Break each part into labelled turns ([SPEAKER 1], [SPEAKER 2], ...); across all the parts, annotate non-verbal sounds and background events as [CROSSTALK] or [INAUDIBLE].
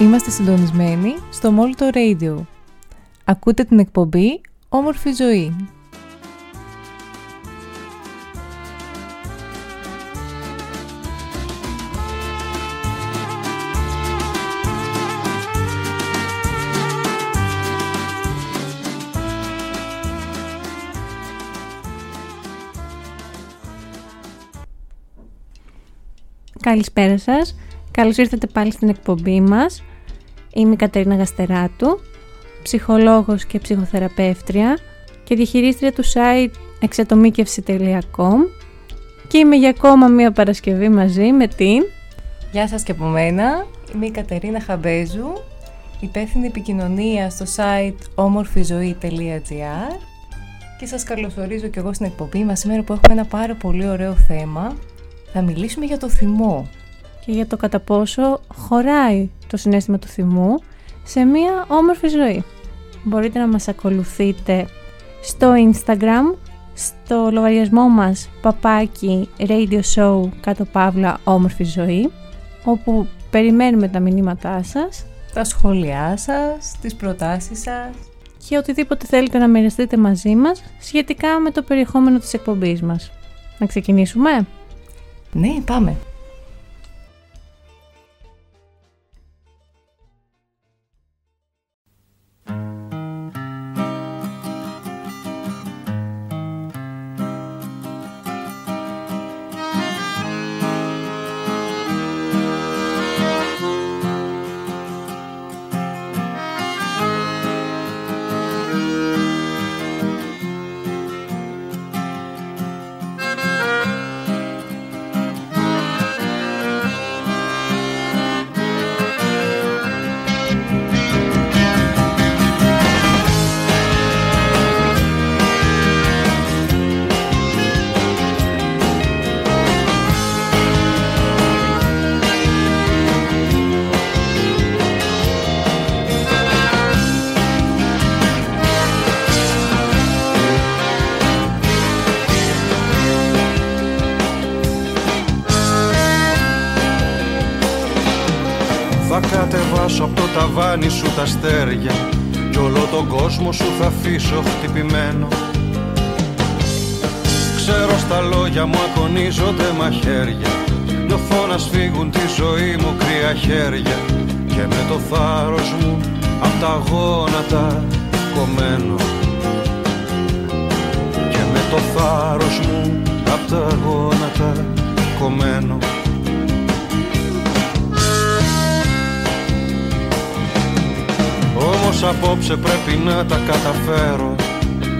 [SPEAKER 1] Είμαστε συντονισμένοι στο Molto Radio. Ακούτε την εκπομπή Όμορφη Ζωή. Καλησπέρα σας. Καλώς ήρθατε πάλι στην εκπομπή μας. Είμαι η Κατερίνα Γαστεράτου, ψυχολόγος και ψυχοθεραπεύτρια και διαχειρίστρια του site εξατομίκευση.com και είμαι για ακόμα μία Παρασκευή μαζί με την...
[SPEAKER 2] Γεια σας και από μένα, είμαι η Κατερίνα Χαμπέζου, υπεύθυνη επικοινωνία στο site όμορφιζωή.gr και σας καλωσορίζω και εγώ στην εκπομπή μας σήμερα που έχουμε ένα πάρα πολύ ωραίο θέμα. Θα μιλήσουμε για το θυμό
[SPEAKER 1] και για το κατά πόσο χωράει το συνέστημα του θυμού σε μία όμορφη ζωή. Μπορείτε να μας ακολουθείτε στο Instagram, στο λογαριασμό μας παπάκι radio show κάτω παύλα όμορφη ζωή, όπου περιμένουμε τα μηνύματά σας,
[SPEAKER 2] τα σχόλιά σας, τις προτάσεις σας
[SPEAKER 1] και οτιδήποτε θέλετε να μοιραστείτε μαζί μας σχετικά με το περιεχόμενο της εκπομπής μας. Να ξεκινήσουμε;
[SPEAKER 2] Ναι, πάμε!
[SPEAKER 3] Αφήσω χτυπημένο. Ξέρω στα λόγια μου ακονίζονται μαχαίρια. Νιώθω να σφίγγουν τη ζωή μου κρύα χέρια. Και με το θάρρος μου απ' τα γόνατα κομμένο. Και με το θάρρος μου απ' τα γόνατα κομμένο Όμως απόψε πρέπει να τα καταφέρω.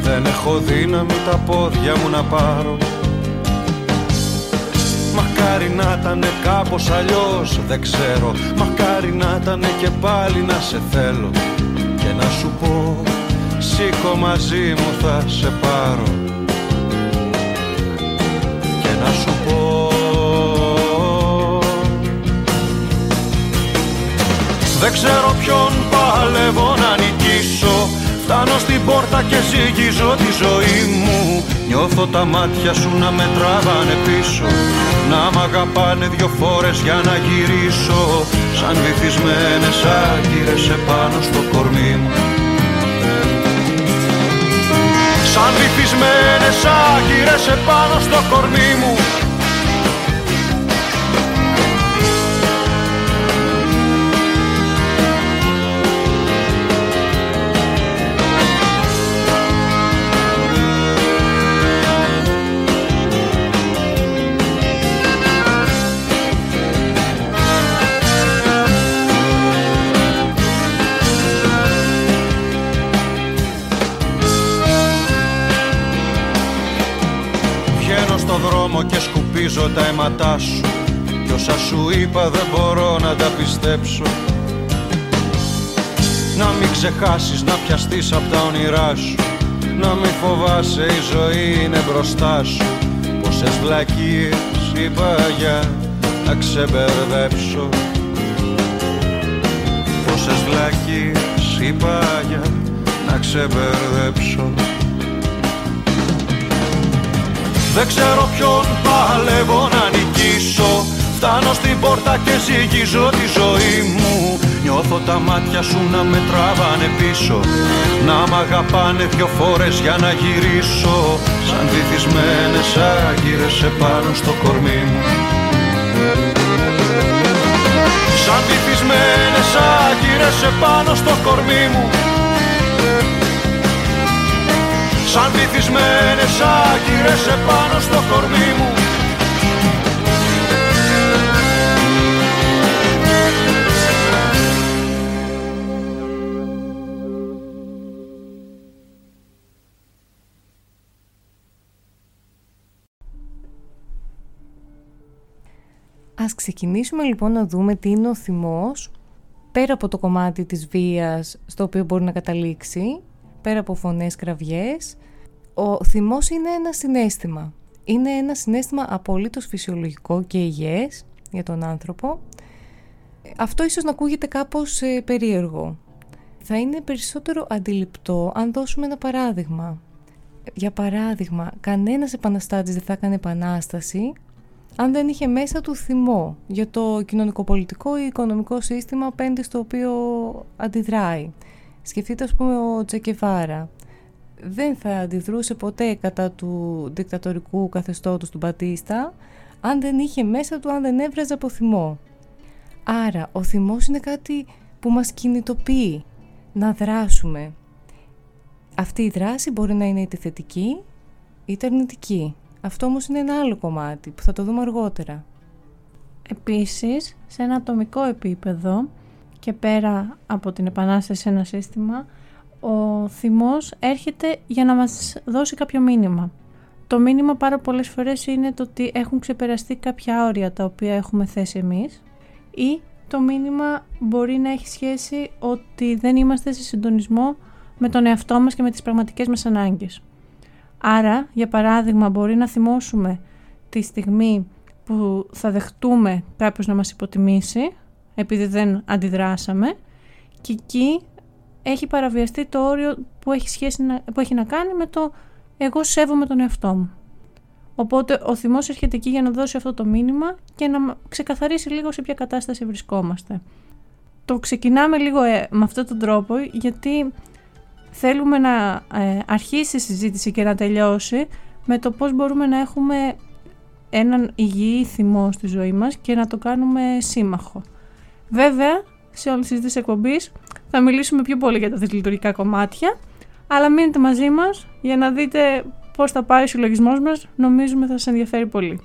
[SPEAKER 3] Δεν έχω δύναμη τα πόδια μου να πάρω. Μακάρι να ήταν κάπως αλλιώς δεν ξέρω. Μακάρι να ήταν και πάλι να σε θέλω. Και να σου πω σήκω μαζί μου θα σε πάρω. Και να σου πω Δεν ξέρω ποιον παλεύω να νικήσω. Φτάνω στην πόρτα και ζυγίζω τη ζωή μου. Νιώθω τα μάτια σου να με τραβάνε πίσω. Να μ' αγαπάνε δυο φορές για να γυρίσω. Σαν βυθισμένες άγκυρες επάνω στο κορμί μου. Σαν βυθισμένες άγκυρες επάνω στο κορμί μου και σκουπίζω τα αίματά σου. Κι όσα σου είπα δεν μπορώ να τα πιστέψω. Να μην ξεχάσεις να πιαστείς από τα όνειρά σου. Να μην φοβάσαι η ζωή είναι μπροστά σου. Πόσες βλακίες είπα για να ξεμπερδέψω. Πόσες βλακίες είπα για να ξεμπερδέψω Δεν ξέρω ποιον παλεύω να νικήσω. Φτάνω στην πόρτα και ζυγίζω τη ζωή μου. Νιώθω τα μάτια σου να με τραβάνε πίσω. Να μ' αγαπάνε δυο φορές για να γυρίσω. Σαν βυθισμένες άγκυρες επάνω στο κορμί μου. Σαν βυθισμένες άγκυρες επάνω στο κορμί μου Σαν βυθισμένες άγκυρες επάνω στο κορμί μου.
[SPEAKER 2] Ας ξεκινήσουμε λοιπόν να δούμε τι είναι ο θυμός πέρα από το κομμάτι της βίας στο οποίο μπορεί να καταλήξει, πέρα από φωνές, κραυγές. Ο θυμός είναι ένα συνέστημα. Είναι ένα συνέστημα απολύτως φυσιολογικό και υγιές για τον άνθρωπο. Αυτό ίσως να ακούγεται κάπως ε, περίεργο. Θα είναι περισσότερο αντιληπτό αν δώσουμε ένα παράδειγμα. Για παράδειγμα, κανένας επαναστάτης δεν θα έκανε επανάσταση αν δεν είχε μέσα του θυμό για το κοινωνικοπολιτικό ή οικονομικό σύστημα απέναντι στο οποίο αντιδράει. Σκεφτείτε ας πούμε ο Τσεκεβάρα. Δεν θα αντιδρούσε ποτέ κατά του δικτατορικού καθεστώτος του Μπατίστα αν δεν είχε μέσα του, αν δεν έβραζε από θυμό. Άρα ο θυμός είναι κάτι που μας κινητοποιεί να δράσουμε. Αυτή η δράση μπορεί να είναι είτε θετική είτε αρνητική. Αυτό όμως είναι ένα άλλο κομμάτι που θα το δούμε αργότερα.
[SPEAKER 1] Επίσης, σε ένα ατομικό επίπεδο και πέρα από την επανάσταση σε ένα σύστημα, ο θυμός έρχεται για να μας δώσει κάποιο μήνυμα. Το μήνυμα πάρα πολλές φορές είναι το ότι έχουν ξεπεραστεί κάποια όρια τα οποία έχουμε θέσει εμείς ή το μήνυμα μπορεί να έχει σχέση ότι δεν είμαστε σε συντονισμό με τον εαυτό μας και με τις πραγματικές μας ανάγκες. Άρα, για παράδειγμα, μπορεί να θυμώσουμε τη στιγμή που θα δεχτούμε κάποιος να μας υποτιμήσει, επειδή δεν αντιδράσαμε, και εκεί έχει παραβιαστεί το όριο που έχει, σχέση να, που έχει να κάνει με το εγώ σέβομαι τον εαυτό μου. Οπότε ο θυμός έρχεται εκεί για να δώσει αυτό το μήνυμα και να ξεκαθαρίσει λίγο σε ποια κατάσταση βρισκόμαστε. Το ξεκινάμε λίγο ε, με αυτόν τον τρόπο γιατί θέλουμε να ε, αρχίσει η συζήτηση και να τελειώσει με το πώς μπορούμε να έχουμε έναν υγιή θυμό στη ζωή μας και να το κάνουμε σύμμαχο. Βέβαια, σε όλες τις δύο εκπομπής θα μιλήσουμε πιο πολύ για τα δυσλειτουργικά κομμάτια, αλλά μείνετε μαζί μας για να δείτε πώς θα πάει ο συλλογισμός μας, νομίζουμε θα σας ενδιαφέρει πολύ.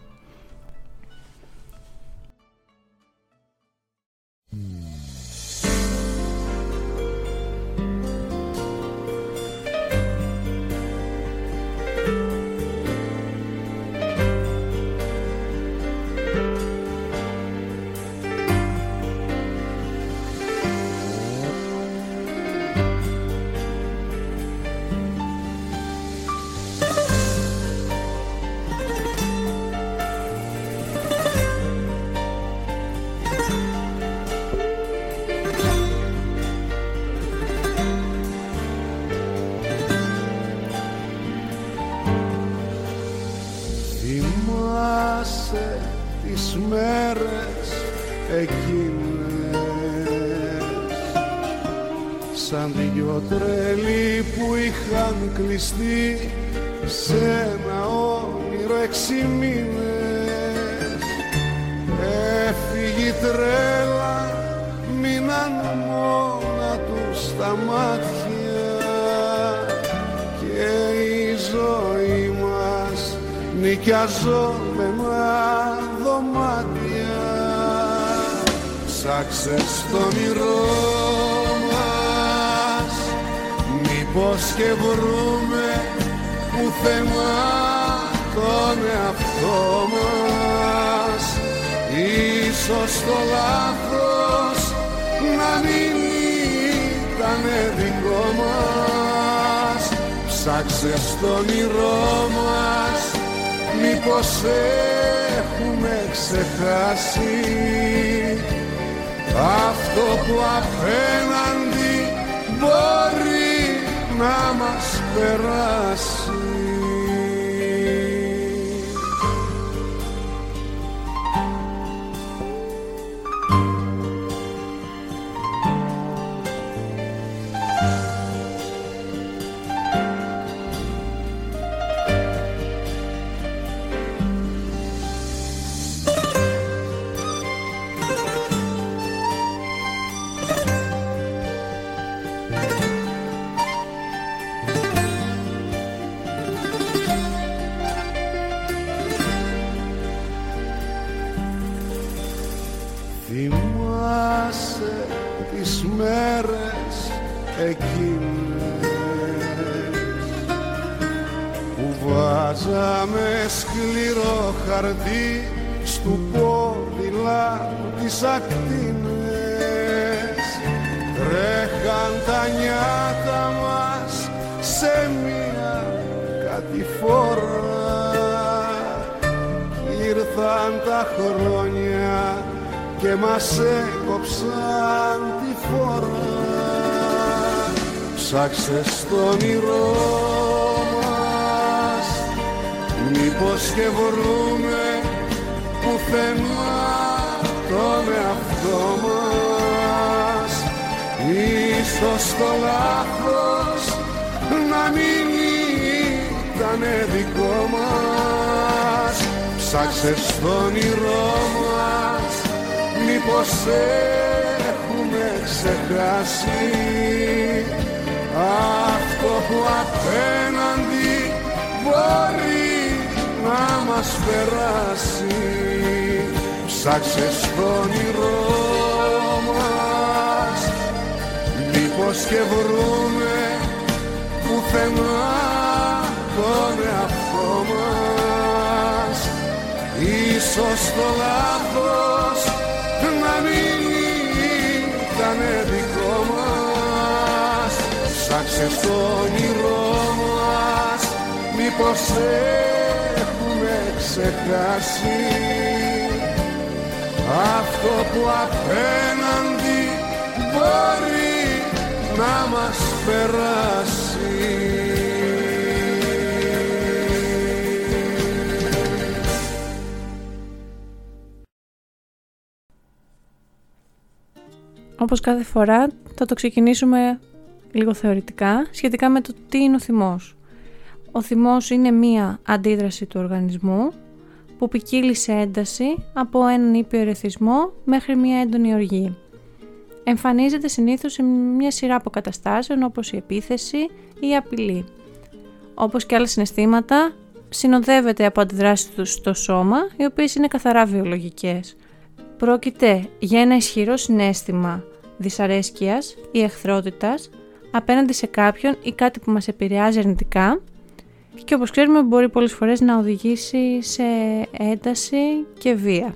[SPEAKER 4] Ψάξε στο όνειρό μας μήπως έχουμε ξεχάσει. Αυτό που απέναντι μπορεί να μας περάσει ψάξε στο όνειρό μας μήπως έχουμε ξεχάσει. Αυτό που απέναντι μπορεί να μας περάσει. Ψάξε στο όνειρό μας μήπως και βρούμε ίσως το λάθος να μην ήταν δικό μας. Ψάξε στο όνειρό μας μήπως έχουμε ξεχάσει αυτό που απέναντι μπορεί να μας περάσει
[SPEAKER 1] Όπως κάθε φορά θα το ξεκινήσουμε λίγο θεωρητικά σχετικά με το τι είναι ο θυμός. Ο θυμός είναι μία αντίδραση του οργανισμού που ποικίλει σε ένταση από έναν ήπιο ερεθισμό μέχρι μία έντονη οργή. Εμφανίζεται συνήθως σε μια σειρά από καταστάσεων όπως η επίθεση ή η απειλή. Όπως και άλλα συναισθήματα, συνοδεύεται από αντιδράσεις τους στο σώμα, οι οποίες είναι καθαρά βιολογικές. Πρόκειται για ένα ισχυρό συνέστημα δυσαρέσκειας ή εχθρότητας απέναντι σε κάποιον ή κάτι που μας επηρεάζει αρνητικά και όπως ξέρουμε μπορεί πολλές φορές να οδηγήσει σε ένταση και βία.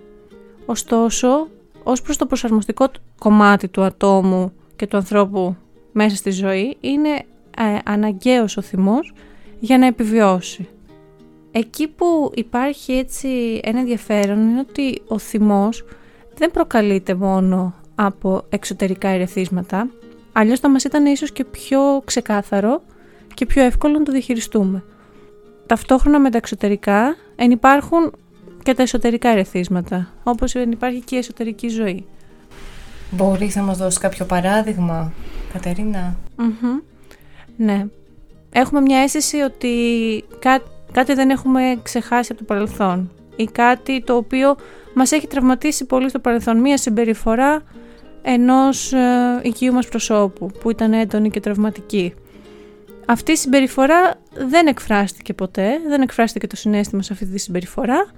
[SPEAKER 1] Ωστόσο, ως προς το προσαρμοστικό κομμάτι του ατόμου και του ανθρώπου μέσα στη ζωή είναι ε, αναγκαίος ο θυμός για να επιβιώσει. Εκεί που υπάρχει έτσι ένα ενδιαφέρον είναι ότι ο θυμός δεν προκαλείται μόνο από εξωτερικά ερεθίσματα, αλλιώς θα μας ήταν ίσως και πιο ξεκάθαρο και πιο εύκολο να το διαχειριστούμε. Ταυτόχρονα με τα εξωτερικά ενυπάρχουν και τα εσωτερικά ερεθίσματα, όπως υπάρχει και η εσωτερική ζωή.
[SPEAKER 2] Μπορείς να μας δώσεις κάποιο παράδειγμα, Κατερίνα;
[SPEAKER 1] Ναι. Έχουμε μια αίσθηση ότι κάτι δεν έχουμε ξεχάσει από το παρελθόν ή κάτι το οποίο μας έχει τραυματίσει πολύ στο παρελθόν. Μια συμπεριφορά ενός ε, οικείου μας προσώπου που ήταν έντονη και τραυματική. Αυτή η συμπεριφορά δεν εκφράστηκε ποτέ, δεν εκφράστηκε το συνέστημα σε αυτή τη συμπεριφορά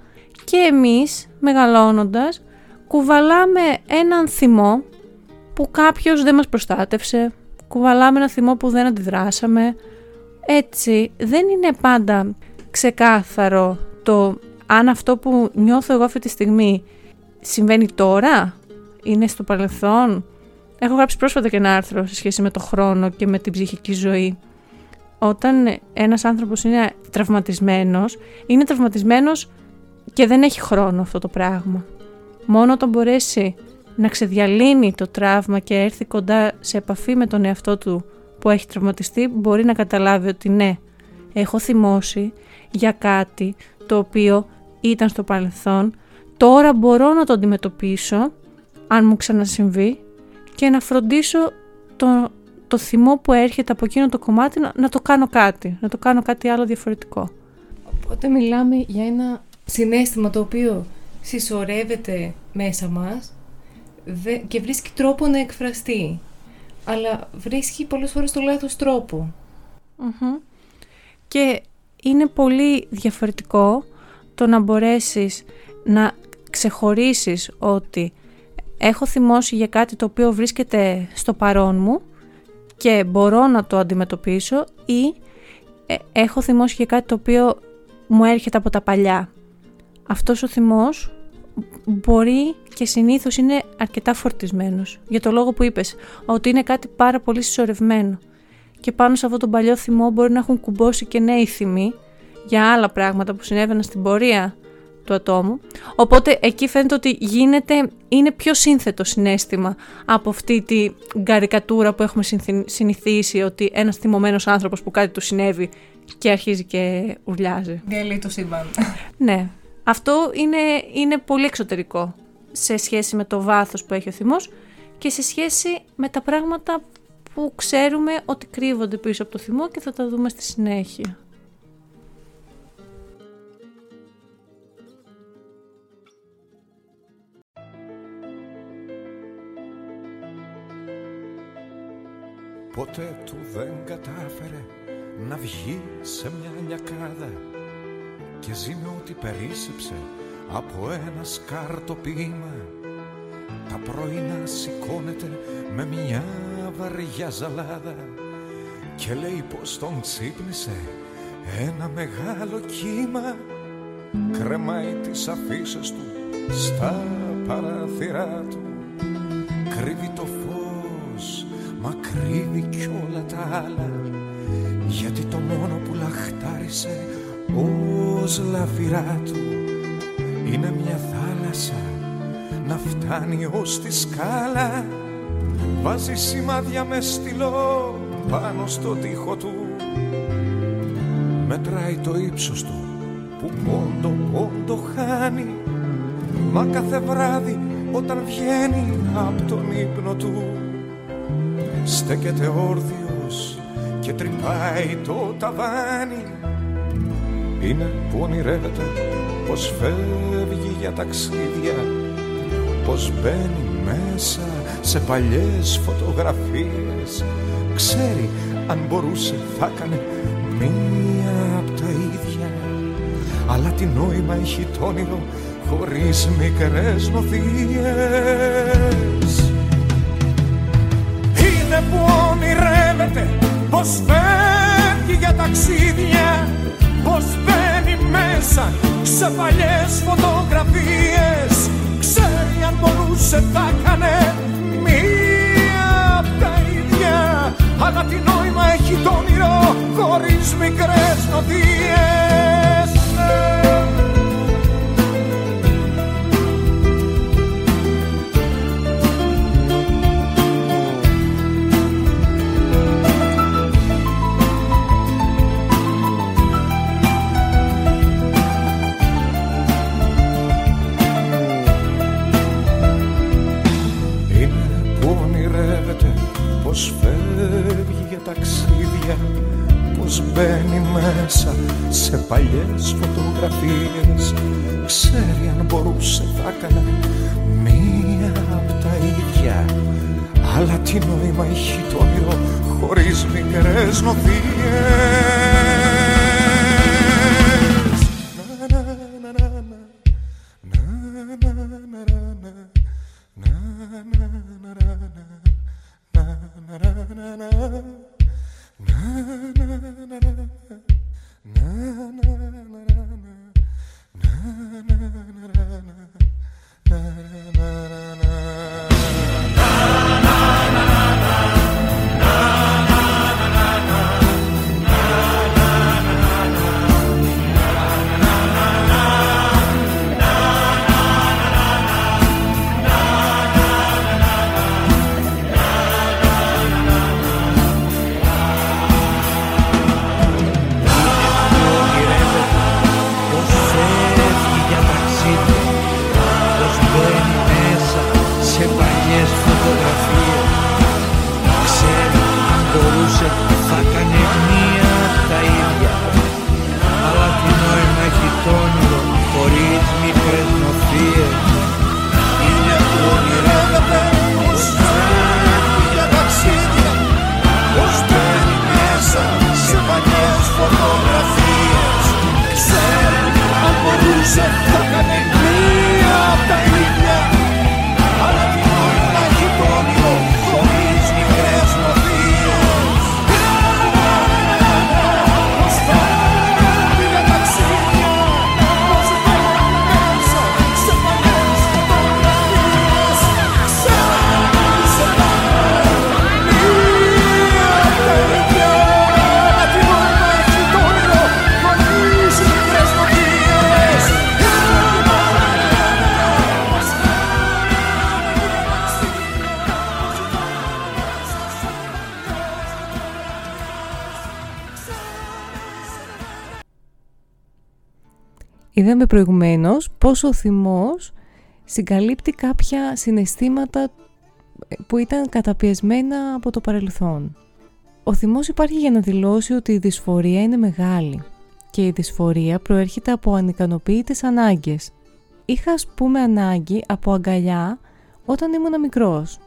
[SPEAKER 1] και εμείς μεγαλώνοντας κουβαλάμε έναν θυμό που κάποιος δεν μας προστάτευσε, κουβαλάμε ένα θυμό που δεν αντιδράσαμε. Έτσι δεν είναι πάντα ξεκάθαρο το αν αυτό που νιώθω εγώ αυτή τη στιγμή συμβαίνει τώρα, είναι στο παρελθόν. Έχω γράψει πρόσφατα και ένα άρθρο σε σχέση με το χρόνο και με την ψυχική ζωή. Όταν ένας άνθρωπος είναι τραυματισμένος, είναι τραυματισμένος και δεν έχει χρόνο αυτό το πράγμα. Μόνο όταν μπορέσει να ξεδιαλύνει το τραύμα και έρθει κοντά σε επαφή με τον εαυτό του που έχει τραυματιστεί, μπορεί να καταλάβει ότι ναι, έχω θυμώσει για κάτι το οποίο ήταν στο παρελθόν, τώρα μπορώ να το αντιμετωπίσω αν μου ξανασυμβεί και να φροντίσω το, το θυμό που έρχεται από εκείνο το κομμάτι να, να το κάνω κάτι, να το κάνω κάτι άλλο διαφορετικό.
[SPEAKER 2] Οπότε μιλάμε για ένα συνέστημα το οποίο συσσωρεύεται μέσα μας και βρίσκει τρόπο να εκφραστεί. Αλλά βρίσκει πολλές φορές το λάθος
[SPEAKER 1] Και είναι πολύ διαφορετικό το να μπορέσεις να ξεχωρίσεις ότι έχω θυμώσει για κάτι το οποίο βρίσκεται στο παρόν μου και μπορώ να το αντιμετωπίσω ή ε, έχω θυμώσει για κάτι το οποίο μου έρχεται από τα παλιά. Αυτός ο θυμός μπορεί και συνήθως είναι αρκετά φορτισμένος. Για το λόγο που είπες, ότι είναι κάτι πάρα πολύ συσσωρευμένο. Και πάνω σε αυτό τον παλιό θυμό μπορεί να έχουν κουμπώσει και νέοι θυμοί για άλλα πράγματα που συνέβαιναν στην πορεία του ατόμου. Οπότε εκεί φαίνεται ότι γίνεται, είναι πιο σύνθετο συνέστημα από αυτή τη γκαρικατούρα που έχουμε συνηθίσει ότι ένας θυμωμένος άνθρωπος που κάτι του συνέβη και αρχίζει και ουρλιάζει.
[SPEAKER 2] Διαλύει το σύμπαν.
[SPEAKER 1] Ναι. Αυτό είναι, είναι πολύ εξωτερικό σε σχέση με το βάθος που έχει ο θυμός και σε σχέση με τα πράγματα που ξέρουμε ότι κρύβονται πίσω από το θυμό και θα τα δούμε στη συνέχεια.
[SPEAKER 5] Ποτέ του δεν κατάφερε να βγει σε μια λιακάδα. Και ζει με ό,τι περίσσεψε από ένα σκάρτο ποίημα. Τα πρωινά σηκώνεται με μια βαριά ζαλάδα. Και λέει πως τον ξύπνησε ένα μεγάλο κύμα. Κρεμάει τις αφήσεις του στα παράθυρά του. Κρύβει το φως μα κρύβει κι όλα τα άλλα γιατί το μόνο που λαχτάρισε ως λαφυρά του είναι μια θάλασσα να φτάνει ως τη σκάλα. Βάζει σημάδια με στυλό πάνω στο τοίχο του. Μετράει το ύψος του που πόντο πόντο χάνει. Μα κάθε βράδυ όταν βγαίνει από τον ύπνο του στέκεται όρθιος και τρυπάει το ταβάνι. Είναι που ονειρεύεται πως φεύγει για ταξίδια πως μπαίνει μέσα σε παλιές φωτογραφίες. Ξέρει αν μπορούσε θα έκανε μία από τα ίδια αλλά τι νόημα έχει το όνειρο χωρίς μικρές νοθείες είναι που ονειρεύεται πως φεύγει για ταξίδια πως μπαίνει μέσα σε παλιές φωτογραφίες. Ξέρει αν μπορούσε θα έκανε μία απ' τα ίδια αλλά τι νόημα έχει το όνειρο χωρίς μικρές νοθείες μπαίνει μέσα σε παλιές φωτογραφίες. Ξέρει αν μπορούσε θα έκανε μία από τα ίδια. Αλλά τι νόημα έχει το όνειρο χωρίς μικρές νοθείες
[SPEAKER 2] Είδαμε προηγουμένως πόσο ο θυμός συγκαλύπτει κάποια συναισθήματα που ήταν καταπιεσμένα από το παρελθόν. Ο θυμός υπάρχει για να δηλώσει ότι η δυσφορία είναι μεγάλη και η δυσφορία προέρχεται από ανικανοποιητές ανάγκες. Είχα ας πούμε ανάγκη από αγκαλιά όταν ήμουν μικρός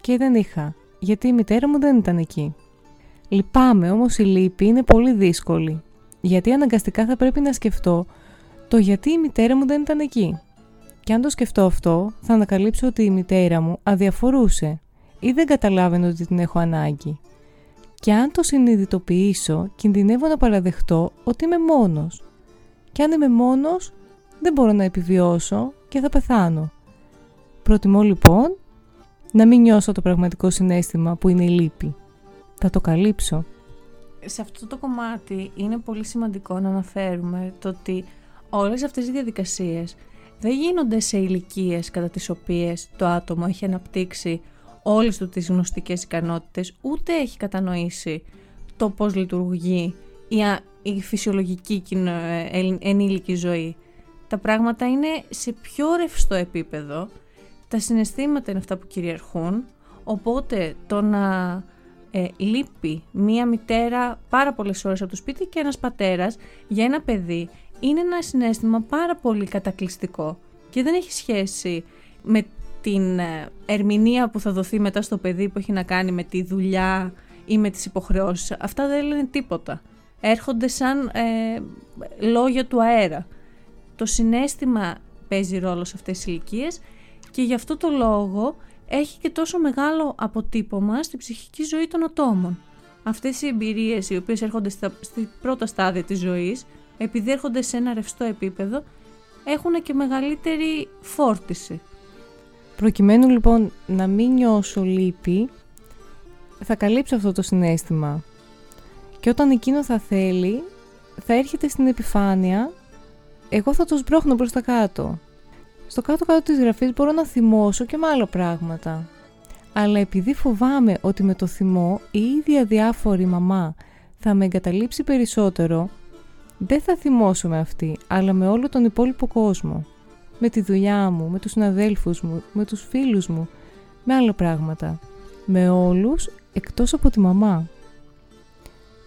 [SPEAKER 2] και δεν είχα γιατί η μητέρα μου δεν ήταν εκεί. Λυπάμαι όμως η λύπη είναι πολύ δύσκολη γιατί αναγκαστικά θα πρέπει να σκεφτώ το γιατί η μητέρα μου δεν ήταν εκεί. Και αν το σκεφτώ αυτό, θα ανακαλύψω ότι η μητέρα μου αδιαφορούσε ή δεν καταλάβαινε ότι την έχω ανάγκη. Και αν το συνειδητοποιήσω, κινδυνεύω να παραδεχτώ ότι είμαι μόνος. Και αν είμαι μόνος, δεν μπορώ να επιβιώσω και θα πεθάνω. Προτιμώ λοιπόν να μην νιώσω το πραγματικό συνέστημα που είναι η λύπη. Θα το καλύψω.
[SPEAKER 1] Σε αυτό το κομμάτι είναι πολύ σημαντικό να αναφέρουμε το ότι όλες αυτές οι διαδικασίες δεν γίνονται σε ηλικίες κατά τις οποίες το άτομο έχει αναπτύξει όλες του τις γνωστικές ικανότητες, ούτε έχει κατανοήσει το πώς λειτουργεί η, η φυσιολογική ε, ενήλικη ζωή. Τα πράγματα είναι σε πιο ρευστό επίπεδο, τα συναισθήματα είναι αυτά που κυριαρχούν, οπότε το να ε, λείπει μία μητέρα πάρα πολλές ώρες από το σπίτι και ένας πατέρας για ένα παιδί είναι ένα συνέστημα πάρα πολύ κατακλειστικό και δεν έχει σχέση με την ε, ερμηνεία που θα δοθεί μετά στο παιδί που έχει να κάνει με τη δουλειά ή με τις υποχρεώσεις. Αυτά δεν λένε τίποτα. Έρχονται σαν ε, λόγια του αέρα. Το συνέστημα παίζει ρόλο σε αυτές τις ηλικίες και γι' αυτό το λόγο έχει και τόσο μεγάλο αποτύπωμα στη ψυχική ζωή των ατόμων. Αυτές οι εμπειρίες οι οποίες έρχονται στα, στη πρώτα στάδια της ζωής επειδή έρχονται σε ένα ρευστό επίπεδο, έχουν και μεγαλύτερη φόρτιση.
[SPEAKER 2] Προκειμένου λοιπόν να μην νιώσω λύπη, θα καλύψω αυτό το συνέστημα. Και όταν εκείνο θα θέλει, θα έρχεται στην επιφάνεια, εγώ θα το σμπρώχνω προς τα κάτω. Στο κάτω-κάτω της γραφής μπορώ να θυμώσω και με άλλα πράγματα. Αλλά επειδή φοβάμαι ότι με το θυμό η ίδια διάφορη μαμά θα με εγκαταλείψει περισσότερο, δεν θα θυμώσω με αυτή, αλλά με όλο τον υπόλοιπο κόσμο. Με τη δουλειά μου, με τους συναδέλφους μου, με τους φίλους μου, με άλλα πράγματα. Με όλους εκτός από τη μαμά.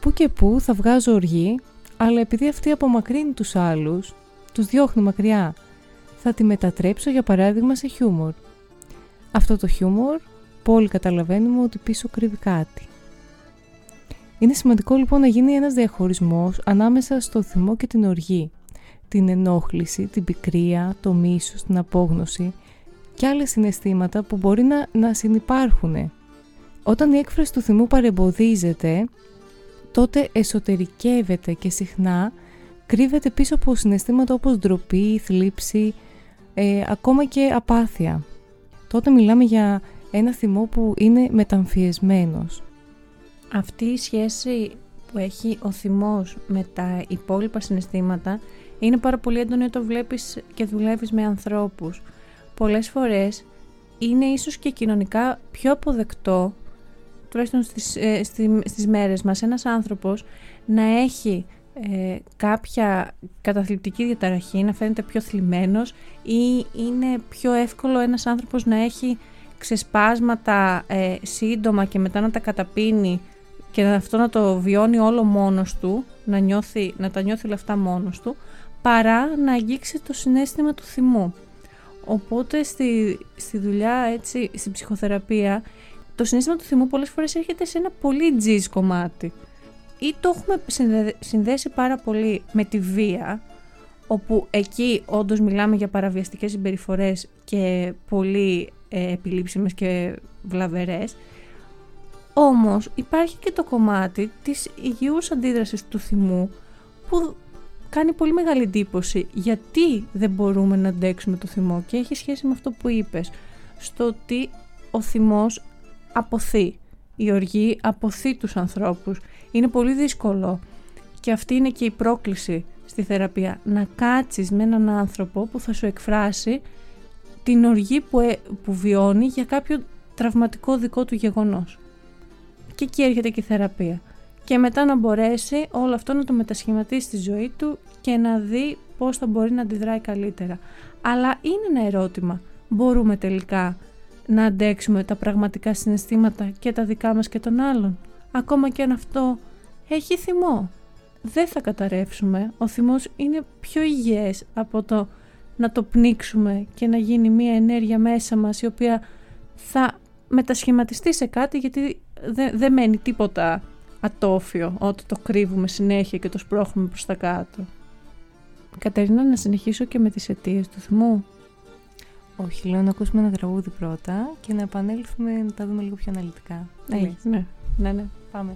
[SPEAKER 2] Πού και πού θα βγάζω οργή, αλλά επειδή αυτή απομακρύνει τους άλλους, τους διώχνει μακριά, θα τη μετατρέψω για παράδειγμα σε χιούμορ. Αυτό το χιούμορ, πολύ καταλαβαίνουμε ότι πίσω κρύβει κάτι. Είναι σημαντικό λοιπόν να γίνει ένας διαχωρισμός ανάμεσα στο θυμό και την οργή, την ενόχληση, την πικρία, το μίσος, την απόγνωση και άλλες συναισθήματα που μπορεί να, να συνυπάρχουν. Όταν η έκφραση του θυμού παρεμποδίζεται, τότε εσωτερικεύεται και συχνά κρύβεται πίσω από συναισθήματα όπως ντροπή, θλίψη, ε, ακόμα και απάθεια. Τότε μιλάμε για ένα θυμό που είναι μεταμφιεσμένος
[SPEAKER 1] αυτή η σχέση που έχει ο θυμός με τα υπόλοιπα συναισθήματα είναι πάρα πολύ έντονη όταν βλέπεις και δουλεύεις με ανθρώπους. Πολλές φορές είναι ίσως και κοινωνικά πιο αποδεκτό, τουλάχιστον στις, ε, στις μέρες μας, ένας άνθρωπος να έχει ε, κάποια καταθλιπτική διαταραχή, να φαίνεται πιο θλιμμένος ή είναι πιο εύκολο ένας άνθρωπος να έχει ξεσπάσματα ε, σύντομα και μετά να τα καταπίνει και αυτό να το βιώνει όλο μόνος του, να, νιώθει, να τα νιώθει όλα αυτά μόνος του, παρά να αγγίξει το συνέστημα του θυμού. Οπότε στη, στη δουλειά, έτσι, στην ψυχοθεραπεία, το συνέστημα του θυμού πολλές φορές έρχεται σε ένα πολύ τζιζ κομμάτι. Ή το έχουμε συνδέσει πάρα πολύ με τη βία, όπου εκεί όντως μιλάμε για παραβιαστικές συμπεριφορές και πολύ ε, επιλήψιμες και βλαβερές, όμως υπάρχει και το κομμάτι της υγιούς αντίδρασης του θυμού που κάνει πολύ μεγάλη εντύπωση γιατί δεν μπορούμε να αντέξουμε το θυμό και έχει σχέση με αυτό που είπες στο ότι ο θυμός αποθεί η οργή αποθεί τους ανθρώπους. Είναι πολύ δύσκολο και αυτή είναι και η πρόκληση στη θεραπεία να κάτσεις με έναν άνθρωπο που θα σου εκφράσει την οργή που, ε, που βιώνει για κάποιο τραυματικό δικό του γεγονός και εκεί έρχεται και η θεραπεία. και μετά να μπορέσει όλο αυτό να το μετασχηματίσει στη ζωή του και να δει πώς θα μπορεί να αντιδράει καλύτερα. Αλλά είναι ένα ερώτημα. Μπορούμε τελικά να αντέξουμε τα πραγματικά συναισθήματα και τα δικά μας και των άλλων; Ακόμα και αν αυτό έχει θυμό. Δεν θα καταρρεύσουμε. Ο θυμός είναι πιο υγιές από το να το πνίξουμε και να γίνει μια ενέργεια μέσα μας η οποία θα μετασχηματιστεί σε κάτι γιατί δεν μένει τίποτα ατόφιο όταν το κρύβουμε συνέχεια και το σπρώχνουμε προς τα κάτω. Κατερίνα, να συνεχίσω και με τις αιτίες του θυμού.
[SPEAKER 2] Όχι, λέω να ακούσουμε ένα τραγούδι πρώτα και να επανέλθουμε να τα δούμε λίγο πιο αναλυτικά.
[SPEAKER 1] Ναι, ναι, ναι, ναι.
[SPEAKER 2] Πάμε.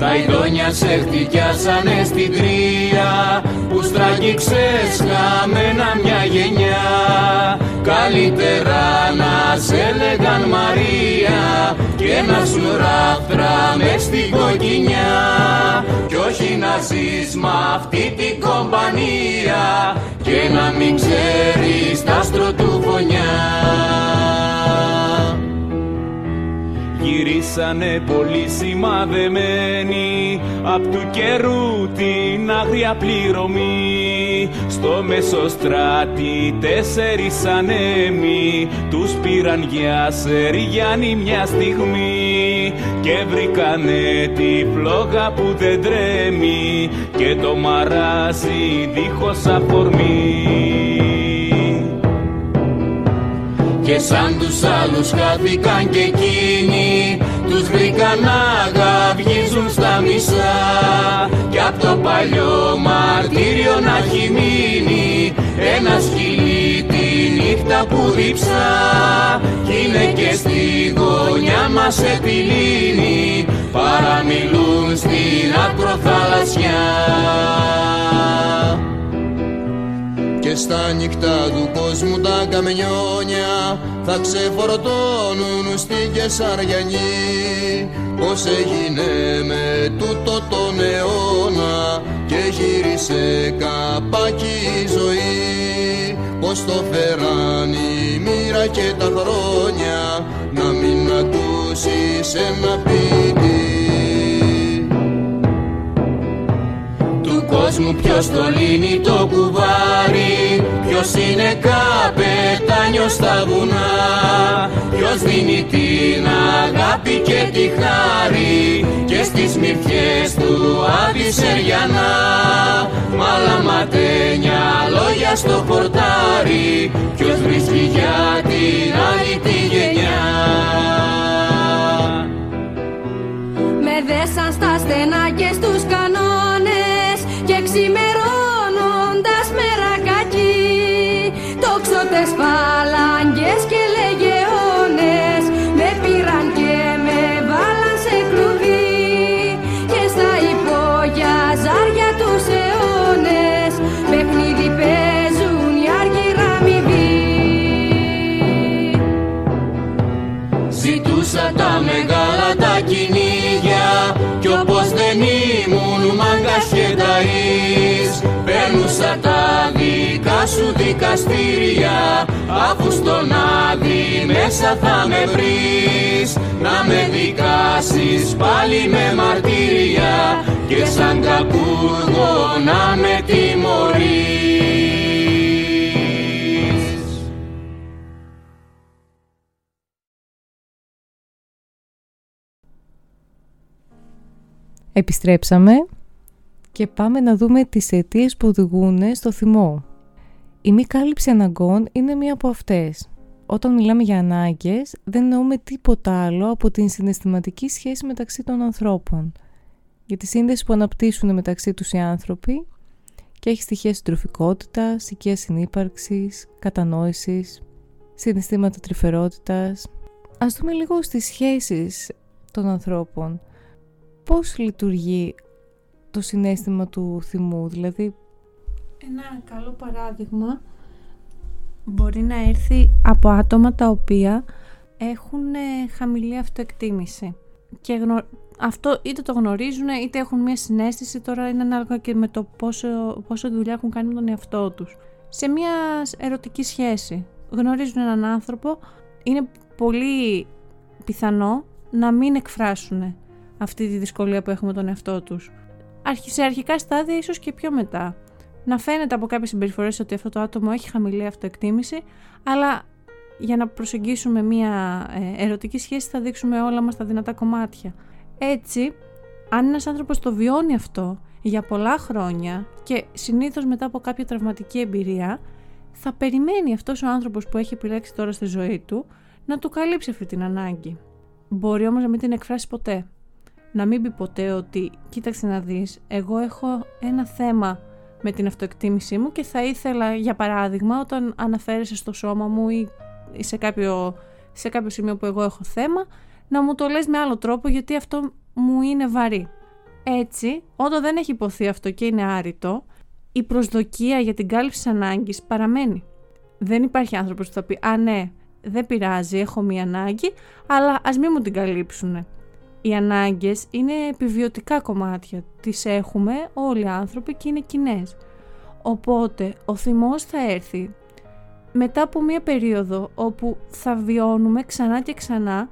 [SPEAKER 6] τα ειδόνια σε χτυκιάσανε στην τρία Που στραγγίξες χαμένα μια γενιά. Καλύτερα να σε λέγαν Μαρία Και να σου ράφτρα μες στην κοκκινιά. Κι όχι να ζεις μ' αυτή την κομπανία Και να μην ξέρεις τα άστρο του φωνιά γυρίσανε πολύ σημαδεμένοι. Απ' του καιρού την άγρια πληρωμή. Στο μεσοστράτη τέσσερις ανέμοι τους πήραν για Σεριάννη μια στιγμή. Και βρήκανε τη φλόγα που δεν τρέμει. Και το μαράζι δίχως αφορμή και σαν τους άλλους χάθηκαν και εκείνοι Τους βρήκαν να γαυγίζουν στα μισά. Κι απ' το παλιό μαρτύριο να έχει μείνει Ένα σκυλί τη νύχτα που διψά Κι είναι και στη γωνιά μας επιλύνει Παραμιλούν στην ακροθαλασσιά και στα νυχτά του κόσμου τα καμιόνια θα ξεφορτώνουν στην Κεσαριανή πως έγινε με τούτο τον αιώνα και γύρισε καπάκι η ζωή. Πως το φέραν η μοίρα και τα χρόνια να μην ακούσεις ένα ποιητή κόσμου ποιος το λύνει το κουβάρι. Ποιος είναι καπετάνιος στα βουνά. Ποιος δίνει την αγάπη και τη χάρη Και στις μυρφιές του Αβυσσεριανά Μ' άλλα ματένια λόγια στο πορτάρι Ποιος βρίσκει για την άλλη τη γενιά.
[SPEAKER 7] Με δέσαν στα στενά και στους και
[SPEAKER 6] ταΐς Παίρνουσα τα δικά σου δικαστήρια Αφού στον άδει μέσα θα με βρεις. Να με δικάσεις πάλι με μαρτύρια Και σαν κακούργο να με τιμωρείς.
[SPEAKER 2] Επιστρέψαμε και πάμε να δούμε τις αιτίες που οδηγούν στο θυμό. Η μη κάλυψη αναγκών είναι μία από αυτές. Όταν μιλάμε για ανάγκες, δεν εννοούμε τίποτα άλλο από την συναισθηματική σχέση μεταξύ των ανθρώπων. Για τη σύνδεση που αναπτύσσουν μεταξύ τους οι άνθρωποι και έχει στοιχεία συντροφικότητας, οικία συνύπαρξης, κατανόησης, συναισθήματα τρυφερότητας. Ας δούμε λίγο στις σχέσεις των ανθρώπων. Πώς λειτουργεί το συνέστημα του θυμού, δηλαδή...
[SPEAKER 1] Ένα καλό παράδειγμα μπορεί να έρθει από άτομα τα οποία έχουν ε, χαμηλή αυτοεκτίμηση και αυτό είτε το γνωρίζουν είτε έχουν μια συνέστηση τώρα είναι ανάλογα και με το πόσο, πόσο δουλειά έχουν κάνει με τον εαυτό τους. Σε μια ερωτική σχέση γνωρίζουν έναν άνθρωπο είναι πολύ πιθανό να μην εκφράσουν αυτή τη δυσκολία που έχουμε με τον εαυτό τους σε αρχικά στάδια ίσως και πιο μετά να φαίνεται από κάποιες συμπεριφορές ότι αυτό το άτομο έχει χαμηλή αυτοεκτίμηση, αλλά για να προσεγγίσουμε μια ε, ερωτική σχέση θα δείξουμε όλα μας τα δυνατά κομμάτια. Έτσι, αν ένας άνθρωπος το βιώνει αυτό για πολλά χρόνια και συνήθως μετά από κάποια τραυματική εμπειρία, θα περιμένει αυτός ο άνθρωπος που έχει επιλέξει τώρα στη ζωή του να του καλύψει αυτή την ανάγκη. Μπορεί όμως να μην την εκφράσει ποτέ. Να μην πει ποτέ ότι κοίταξε να δεις, εγώ έχω ένα θέμα με την αυτοεκτίμησή μου και θα ήθελα για παράδειγμα όταν αναφέρεσαι στο σώμα μου ή σε κάποιο, σε κάποιο σημείο που εγώ έχω θέμα να μου το λες με άλλο τρόπο γιατί αυτό μου είναι βαρύ. Έτσι, όταν δεν έχει υποθεί αυτό και είναι άρρητο, η προσδοκία για την κάλυψη ανάγκης παραμένει. Δεν υπάρχει άνθρωπος που θα πει «Α ναι, δεν πειράζει, έχω μία ανάγκη, αλλά ας μην μου την καλύψουν». Οι ανάγκες είναι επιβιωτικά κομμάτια. Τις έχουμε όλοι οι άνθρωποι και είναι κοινές. Οπότε ο θυμός θα έρθει μετά από μία περίοδο όπου θα βιώνουμε ξανά και ξανά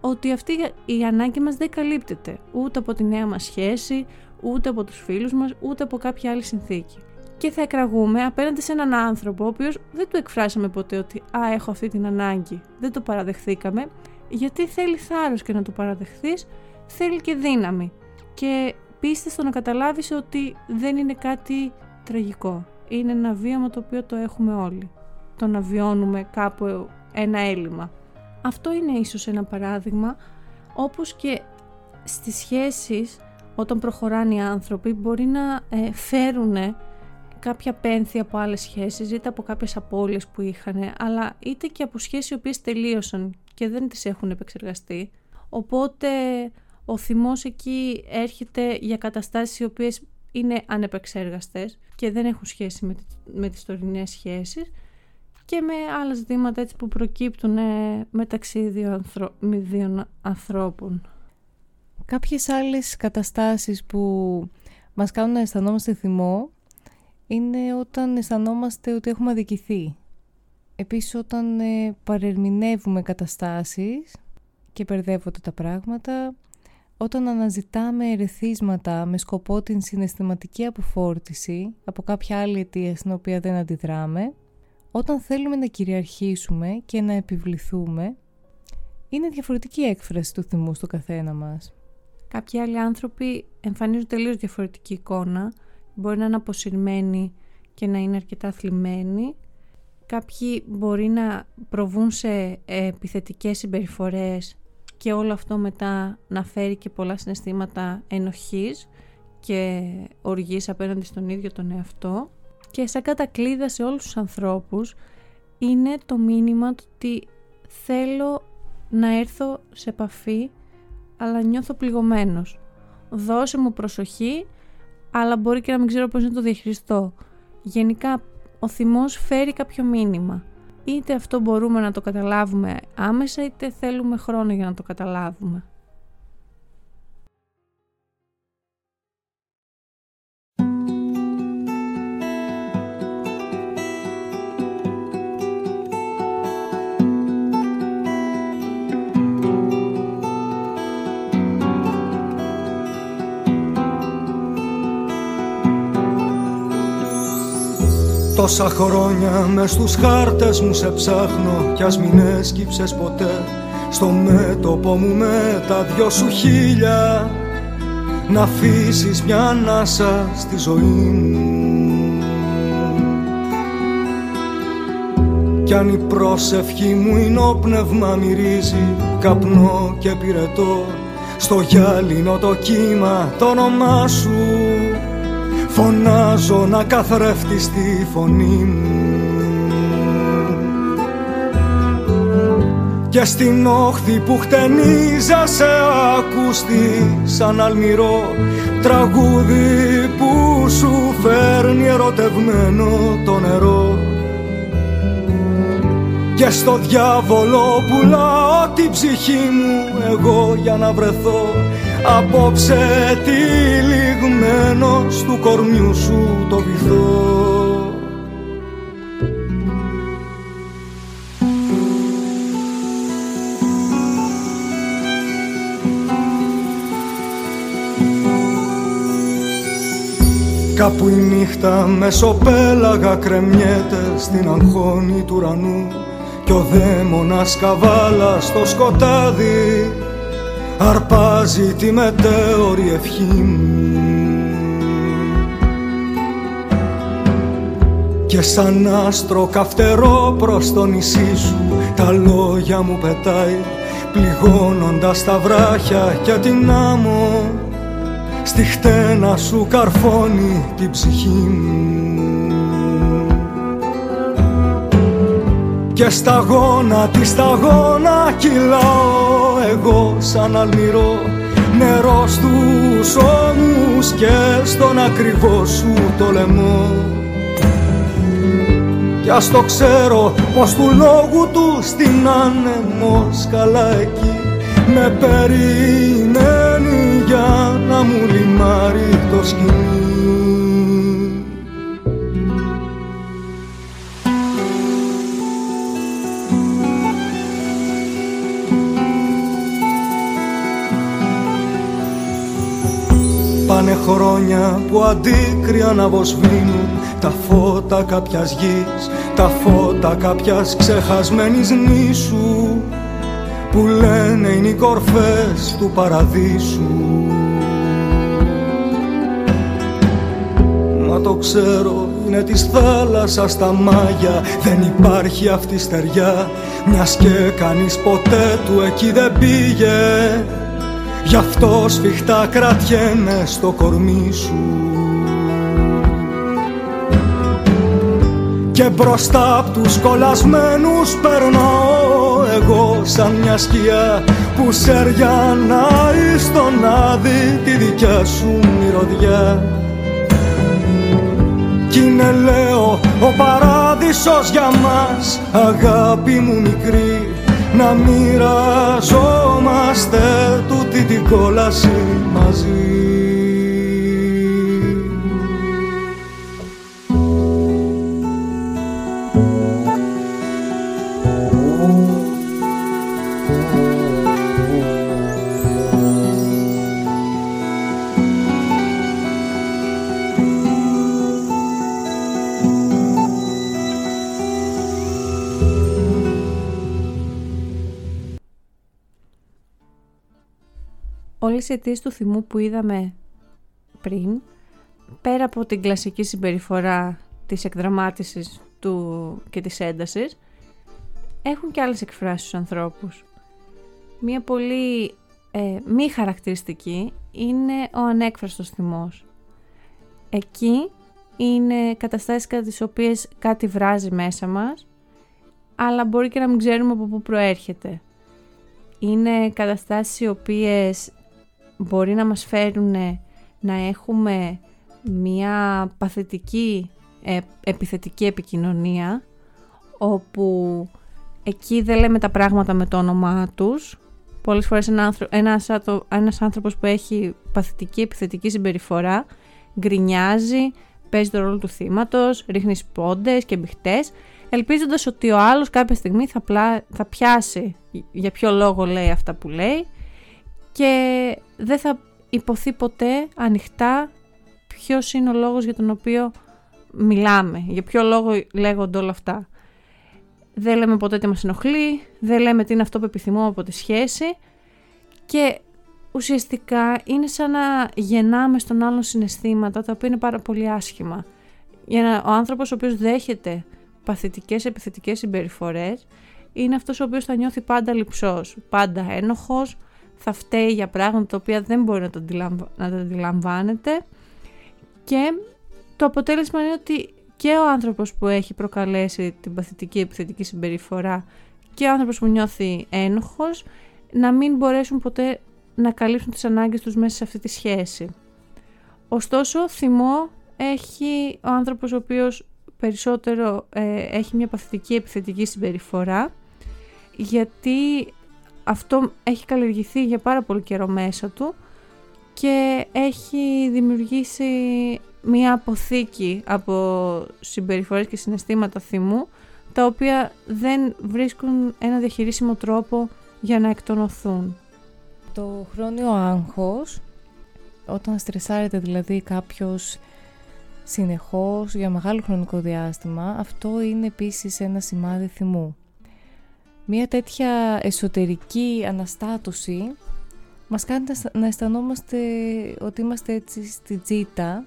[SPEAKER 1] ότι αυτή η ανάγκη μας δεν καλύπτεται ούτε από τη νέα μας σχέση, ούτε από τους φίλους μας, ούτε από κάποια άλλη συνθήκη. Και θα εκραγούμε απέναντι σε έναν άνθρωπο ο οποίος δεν του εκφράσαμε ποτέ ότι «Α, έχω αυτή την ανάγκη». Δεν το παραδεχθήκαμε γιατί θέλει θάρρος και να το παραδεχθείς, θέλει και δύναμη. Και πείστε στο να καταλάβεις ότι δεν είναι κάτι τραγικό. Είναι ένα βίωμα το οποίο το έχουμε όλοι. Το να βιώνουμε κάπου ένα έλλειμμα. Αυτό είναι ίσως ένα παράδειγμα, όπως και στις σχέσεις όταν προχωράνε οι άνθρωποι μπορεί να ε, φέρουν κάποια πένθη από άλλες σχέσεις είτε από κάποιες απώλειες που είχαν αλλά είτε και από σχέσεις οι οποίες τελείωσαν και δεν τις έχουν επεξεργαστεί. Οπότε ο θυμός εκεί έρχεται για καταστάσεις οι οποίες είναι ανεπεξέργαστες και δεν έχουν σχέση με, με τις τωρινές σχέσεις και με άλλα ζητήματα έτσι που προκύπτουν ε, μεταξύ δύο, ανθρω... δύο ανθρώπων.
[SPEAKER 2] Κάποιες άλλες καταστάσεις που μας κάνουν να αισθανόμαστε θυμό είναι όταν αισθανόμαστε ότι έχουμε αδικηθεί Επίσης όταν ε, παρερμηνεύουμε καταστάσεις και μπερδεύονται τα πράγματα, όταν αναζητάμε ερεθίσματα με σκοπό την συναισθηματική αποφόρτιση από κάποια άλλη αιτία στην οποία δεν αντιδράμε, όταν θέλουμε να κυριαρχήσουμε και να επιβληθούμε, είναι διαφορετική έκφραση του θυμού στο καθένα μας.
[SPEAKER 1] Κάποιοι άλλοι άνθρωποι εμφανίζουν τελείως διαφορετική εικόνα, μπορεί να είναι αποσυρμένοι και να είναι αρκετά θλιμμένοι, Κάποιοι μπορεί να προβούν σε επιθετικές συμπεριφορές και όλο αυτό μετά να φέρει και πολλά συναισθήματα ενοχής και οργής απέναντι στον ίδιο τον εαυτό. Και σαν κατακλείδα σε όλους τους ανθρώπους είναι το μήνυμα ότι θέλω να έρθω σε επαφή αλλά νιώθω πληγωμένος. Δώσε μου προσοχή αλλά μπορεί και να μην ξέρω πώς να το διαχειριστώ. Γενικά ο θυμός φέρει κάποιο μήνυμα. Είτε αυτό μπορούμε να το καταλάβουμε άμεσα είτε θέλουμε χρόνο για να το καταλάβουμε.
[SPEAKER 3] Τόσα χρόνια με στους χάρτες μου σε ψάχνω Κι ας μην έσκυψες ποτέ. Στο μέτωπο μου με τα δυο σου χίλια Να αφήσεις μια ανάσα στη ζωή μου.
[SPEAKER 8] Κι αν η πρόσευχη μου είναι ο πνεύμα μυρίζει καπνό και πυρετό στο γυάλινο το κύμα το όνομά σου Φωνάζω να καθρέφτεις τη φωνή μου. Και στην όχθη που χτενίζα σε ακούστη σαν αλμυρό Τραγούδι που σου φέρνει ερωτευμένο το νερό. Και στο διάβολο πουλάω την ψυχή μου εγώ για να βρεθώ Απόψε τυλιγμένος του κορμιού σου το βυθό. Κάπου η νύχτα μεσοπέλαγα κρεμιέται στην αγχώνη του ουρανού κι ο δαίμονας καβάλα στο σκοτάδι αρπάζει τη μετέωρη ευχή μου. Και σαν άστρο καυτερό προς το νησί σου τα λόγια μου πετάει πληγώνοντας τα βράχια και την άμμο. Στη χτένα σου καρφώνει την ψυχή μου και σταγόνα της σταγόνα κυλάω εγώ σαν αλμυρό. Νερός στους ώμους και στον ακριβό σου το λαιμό. Κι ας το ξέρω πως του λόγου του στην άνεμος σκαλάκι με περιμένει για να μου λιμάρει το σκηνή χρόνια που αντίκρια να βοσβήνουν τα φώτα κάποιας γης, τα φώτα κάποιας ξεχασμένης νήσου που λένε είναι οι κορφές του παραδείσου. Μα το ξέρω είναι της θάλασσας τα μάγια δεν υπάρχει αυτή στεριά μιας και κανείς ποτέ του εκεί δεν πήγε Γι' αυτό σφιχτά κρατιέμαι στο κορμί σου. Και μπροστά απ' τους κολλασμένους περνάω εγώ σαν μια σκιά που σεριανάει στον άδει τη δικιά σου μυρωδιά. Κι είναι λέω ο παράδεισος για μας αγάπη μου μικρή να μοιραζόμαστε τούτη την κόλαση μαζί
[SPEAKER 1] όλες οι αιτίες του θυμού που είδαμε πριν, πέρα από την κλασική συμπεριφορά της εκδραμάτισης του και της έντασης, έχουν και άλλες εκφράσεις στους ανθρώπους. Μία πολύ ε, μη χαρακτηριστική είναι ο ανέκφραστος θυμός. Εκεί είναι καταστάσεις κατά τις οποίες κάτι βράζει μέσα μας, αλλά μπορεί και να μην ξέρουμε από πού προέρχεται. Είναι καταστάσεις οι οποίες μπορεί να μας φέρουν να έχουμε μια παθητική ε, επιθετική επικοινωνία όπου εκεί δεν λέμε τα πράγματα με το όνομά τους. Πολλές φορές ένα ένας, ένας άνθρωπος που έχει παθητική επιθετική συμπεριφορά γκρινιάζει, παίζει το ρόλο του θύματος, ρίχνει σπόντες και μπιχτές ελπίζοντας ότι ο άλλος κάποια στιγμή θα, θα πιάσει για ποιο λόγο λέει αυτά που λέει και δεν θα υποθεί ποτέ ανοιχτά ποιος είναι ο λόγος για τον οποίο μιλάμε, για ποιο λόγο λέγονται όλα αυτά. Δεν λέμε ποτέ τι μας ενοχλεί, δεν λέμε τι είναι αυτό που επιθυμούμε από τη σχέση και ουσιαστικά είναι σαν να γεννάμε στον άλλον συναισθήματα τα οποία είναι πάρα πολύ άσχημα. Για να, ο άνθρωπος ο οποίος δέχεται παθητικές επιθετικές συμπεριφορές είναι αυτός ο οποίος θα νιώθει πάντα λυψός, πάντα ένοχος, θα φταίει για πράγματα τα οποία δεν μπορεί να, το να τα αντιλαμβάνεται και το αποτέλεσμα είναι ότι και ο άνθρωπος που έχει προκαλέσει την παθητική επιθετική συμπεριφορά και ο άνθρωπος που νιώθει ένοχος να μην μπορέσουν ποτέ να καλύψουν τις ανάγκες τους μέσα σε αυτή τη σχέση. Ωστόσο, θυμό έχει ο άνθρωπος ο οποίος περισσότερο ε, έχει μια παθητική επιθετική συμπεριφορά γιατί αυτό έχει καλλιεργηθεί για πάρα πολύ καιρό μέσα του και έχει δημιουργήσει μια αποθήκη από συμπεριφορές και συναισθήματα θυμού τα οποία δεν βρίσκουν ένα διαχειρίσιμο τρόπο για να εκτονωθούν.
[SPEAKER 2] Το χρόνιο άγχος, όταν στρεσάρεται δηλαδή κάποιος συνεχώς για μεγάλο χρονικό διάστημα, αυτό είναι επίσης ένα σημάδι θυμού. Μία τέτοια εσωτερική αναστάτωση μας κάνει να αισθανόμαστε ότι είμαστε έτσι στη τζίτα,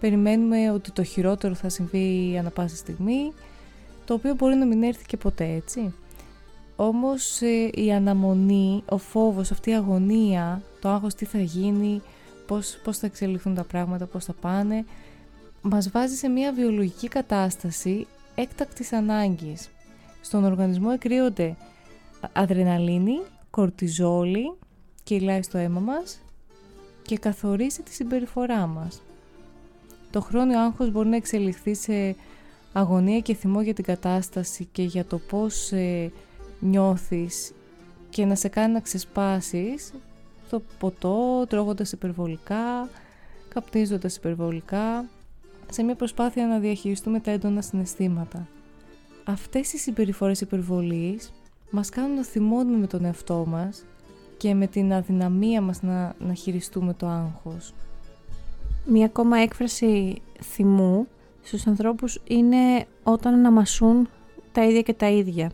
[SPEAKER 2] περιμένουμε ότι το χειρότερο θα συμβεί ανα πάσα στιγμή, το οποίο μπορεί να μην έρθει και ποτέ έτσι. Όμως ε, η αναμονή, ο φόβος, αυτή η αγωνία, το άγχος τι θα γίνει, πώς, πώς θα εξελιχθούν τα πράγματα, πώς θα πάνε, μας βάζει σε μια βιολογική κατάσταση έκτακτης ανάγκης. Στον οργανισμό εκρύονται αδρεναλίνη, κορτιζόλη, κυλάει στο αίμα μας και καθορίζει τη συμπεριφορά μας. Το χρόνιο άγχος μπορεί να εξελιχθεί σε αγωνία και θυμό για την κατάσταση και για το πώς ε, νιώθεις και να σε κάνει να ξεσπάσεις το ποτό, τρώγοντας υπερβολικά, καπνίζοντας υπερβολικά, σε μια προσπάθεια να διαχειριστούμε τα έντονα συναισθήματα. Αυτές οι συμπεριφορές υπερβολής μας κάνουν να θυμώνουμε με τον εαυτό μας και με την αδυναμία μας να, να χειριστούμε το άγχος.
[SPEAKER 1] Μία ακόμα έκφραση θυμού στους ανθρώπους είναι όταν αναμασούν τα ίδια και τα ίδια.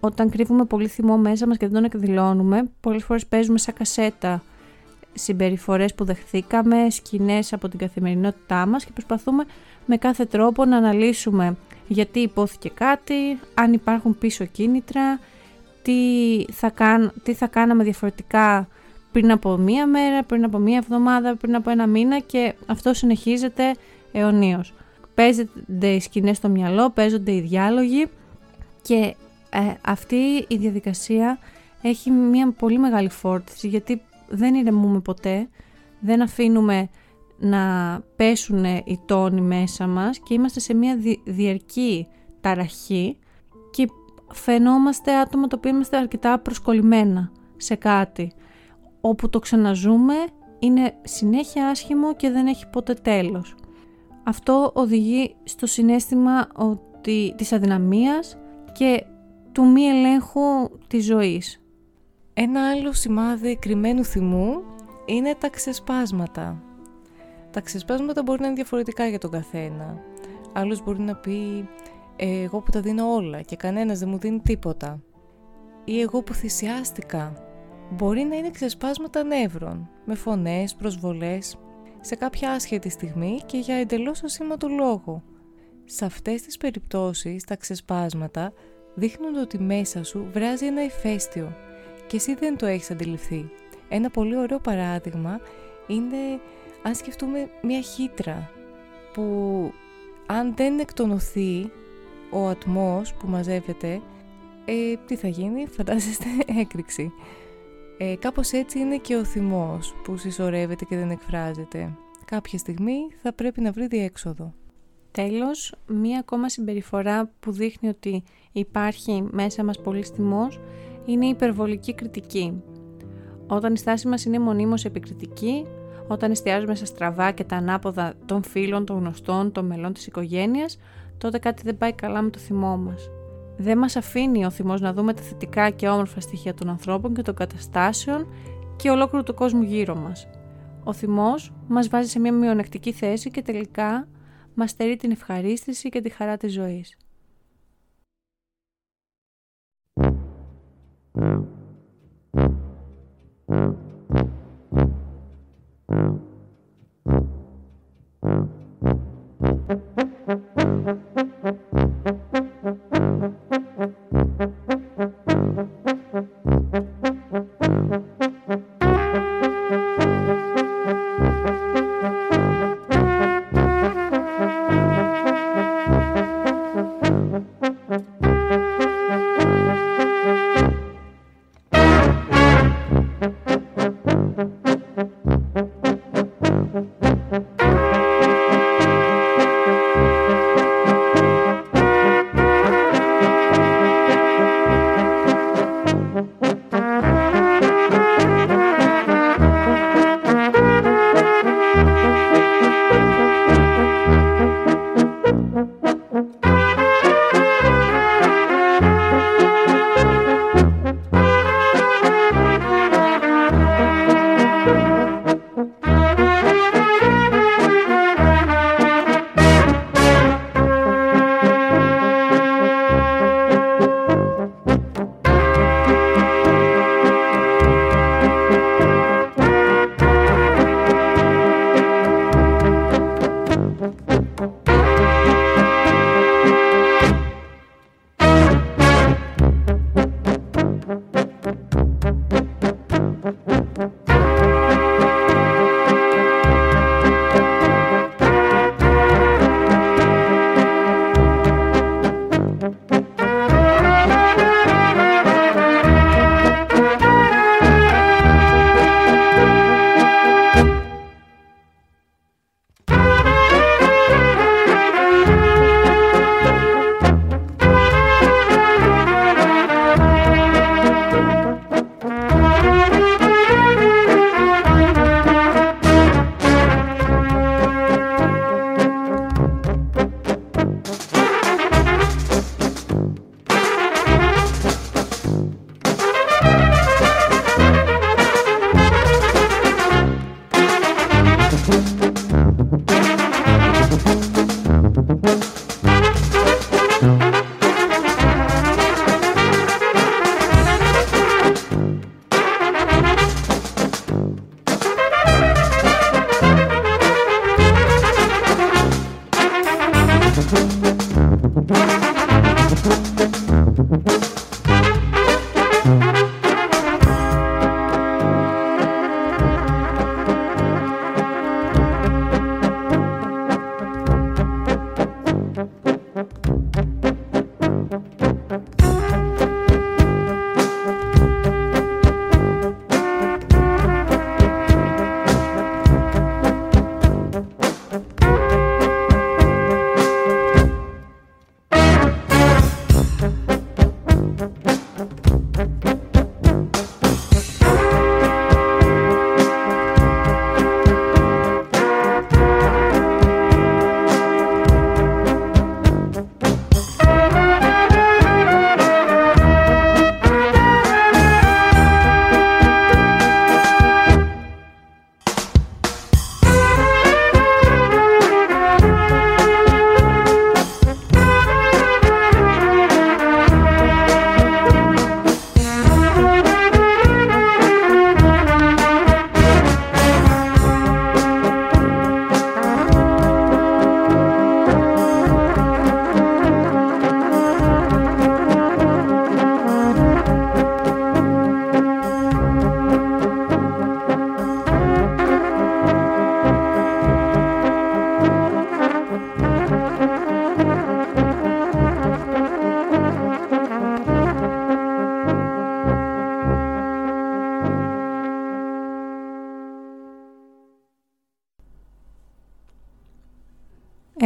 [SPEAKER 1] Όταν κρύβουμε πολύ θυμό μέσα μας και δεν τον εκδηλώνουμε, πολλές φορές παίζουμε σαν κασέτα συμπεριφορές που δεχθήκαμε, σκηνές από την καθημερινότητά μας και προσπαθούμε με κάθε τρόπο να αναλύσουμε γιατί υπόθηκε κάτι, αν υπάρχουν πίσω κίνητρα, τι θα, κάν, τι θα κάναμε διαφορετικά πριν από μία μέρα, πριν από μία εβδομάδα, πριν από ένα μήνα και αυτό συνεχίζεται αιωνίως. Παίζονται οι σκηνές στο μυαλό, παίζονται οι διάλογοι και ε, αυτή η διαδικασία έχει μια πολύ μεγάλη φόρτιση γιατί δεν ηρεμούμε ποτέ, δεν αφήνουμε να πέσουν οι τόνοι μέσα μας και είμαστε σε μια διαρκή ταραχή και φαινόμαστε άτομα το οποίο είμαστε αρκετά προσκολλημένα σε κάτι. Όπου το ξαναζούμε είναι συνέχεια άσχημο και δεν έχει ποτέ τέλος. Αυτό οδηγεί στο συνέστημα ότι, της αδυναμίας και του μη ελέγχου της ζωής.
[SPEAKER 2] Ένα άλλο σημάδι κρυμμένου θυμού είναι τα ξεσπάσματα. Τα ξεσπάσματα μπορεί να είναι διαφορετικά για τον καθένα. Άλλος μπορεί να πει εγώ που τα δίνω όλα και κανένας δεν μου δίνει τίποτα. Ή εγώ που θυσιάστηκα. Μπορεί να είναι ξεσπάσματα νεύρων, με φωνές, προσβολές, σε κάποια άσχετη στιγμή και για εντελώς ασήμαντο λόγο. Σε αυτές τις περιπτώσεις τα ξεσπάσματα δείχνουν ότι μέσα σου βράζει ένα ηφαίστειο και εσύ δεν το έχεις αντιληφθεί. Ένα πολύ ωραίο παράδειγμα είναι αν σκεφτούμε μια χύτρα που αν δεν εκτονωθεί ο ατμός που μαζεύεται, ε, τι θα γίνει, φαντάζεστε [LAUGHS] έκρηξη. Ε, κάπως έτσι είναι και ο θυμός που συσσωρεύεται και δεν εκφράζεται. Κάποια στιγμή θα πρέπει να βρει διέξοδο.
[SPEAKER 1] Τέλος, μία ακόμα συμπεριφορά που δείχνει ότι υπάρχει μέσα μας πολύς θυμός είναι η υπερβολική κριτική. Όταν η στάση μας είναι μονίμως επικριτική, όταν εστιάζουμε στα στραβά και τα ανάποδα των φίλων, των γνωστών, των μελών της οικογένειας, τότε κάτι δεν πάει καλά με το θυμό μας. Δεν μας αφήνει ο θυμός να δούμε τα θετικά και όμορφα στοιχεία των ανθρώπων και των καταστάσεων και ολόκληρου του κόσμου γύρω μας. Ο θυμός μας βάζει σε μια μειονεκτική θέση και τελικά μας στερεί την ευχαρίστηση και τη χαρά της ζωής. Thank you.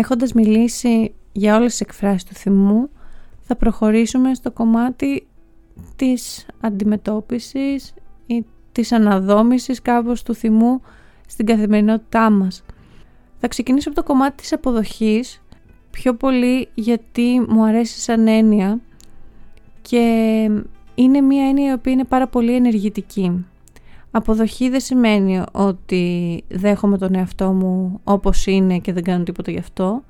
[SPEAKER 1] Έχοντας μιλήσει για όλες τις εκφράσεις του θυμού, θα προχωρήσουμε στο κομμάτι της αντιμετώπισης ή της αναδόμησης κάπως του θυμού στην καθημερινότητά μας. Θα ξεκινήσω από το κομμάτι της αποδοχής, πιο πολύ γιατί μου αρέσει σαν έννοια και είναι μια έννοια η οποία είναι πάρα πολύ ενεργητική. Αποδοχή δεν σημαίνει ότι δέχομαι τον εαυτό μου όπως είναι και δεν κάνω τίποτα γι' αυτό,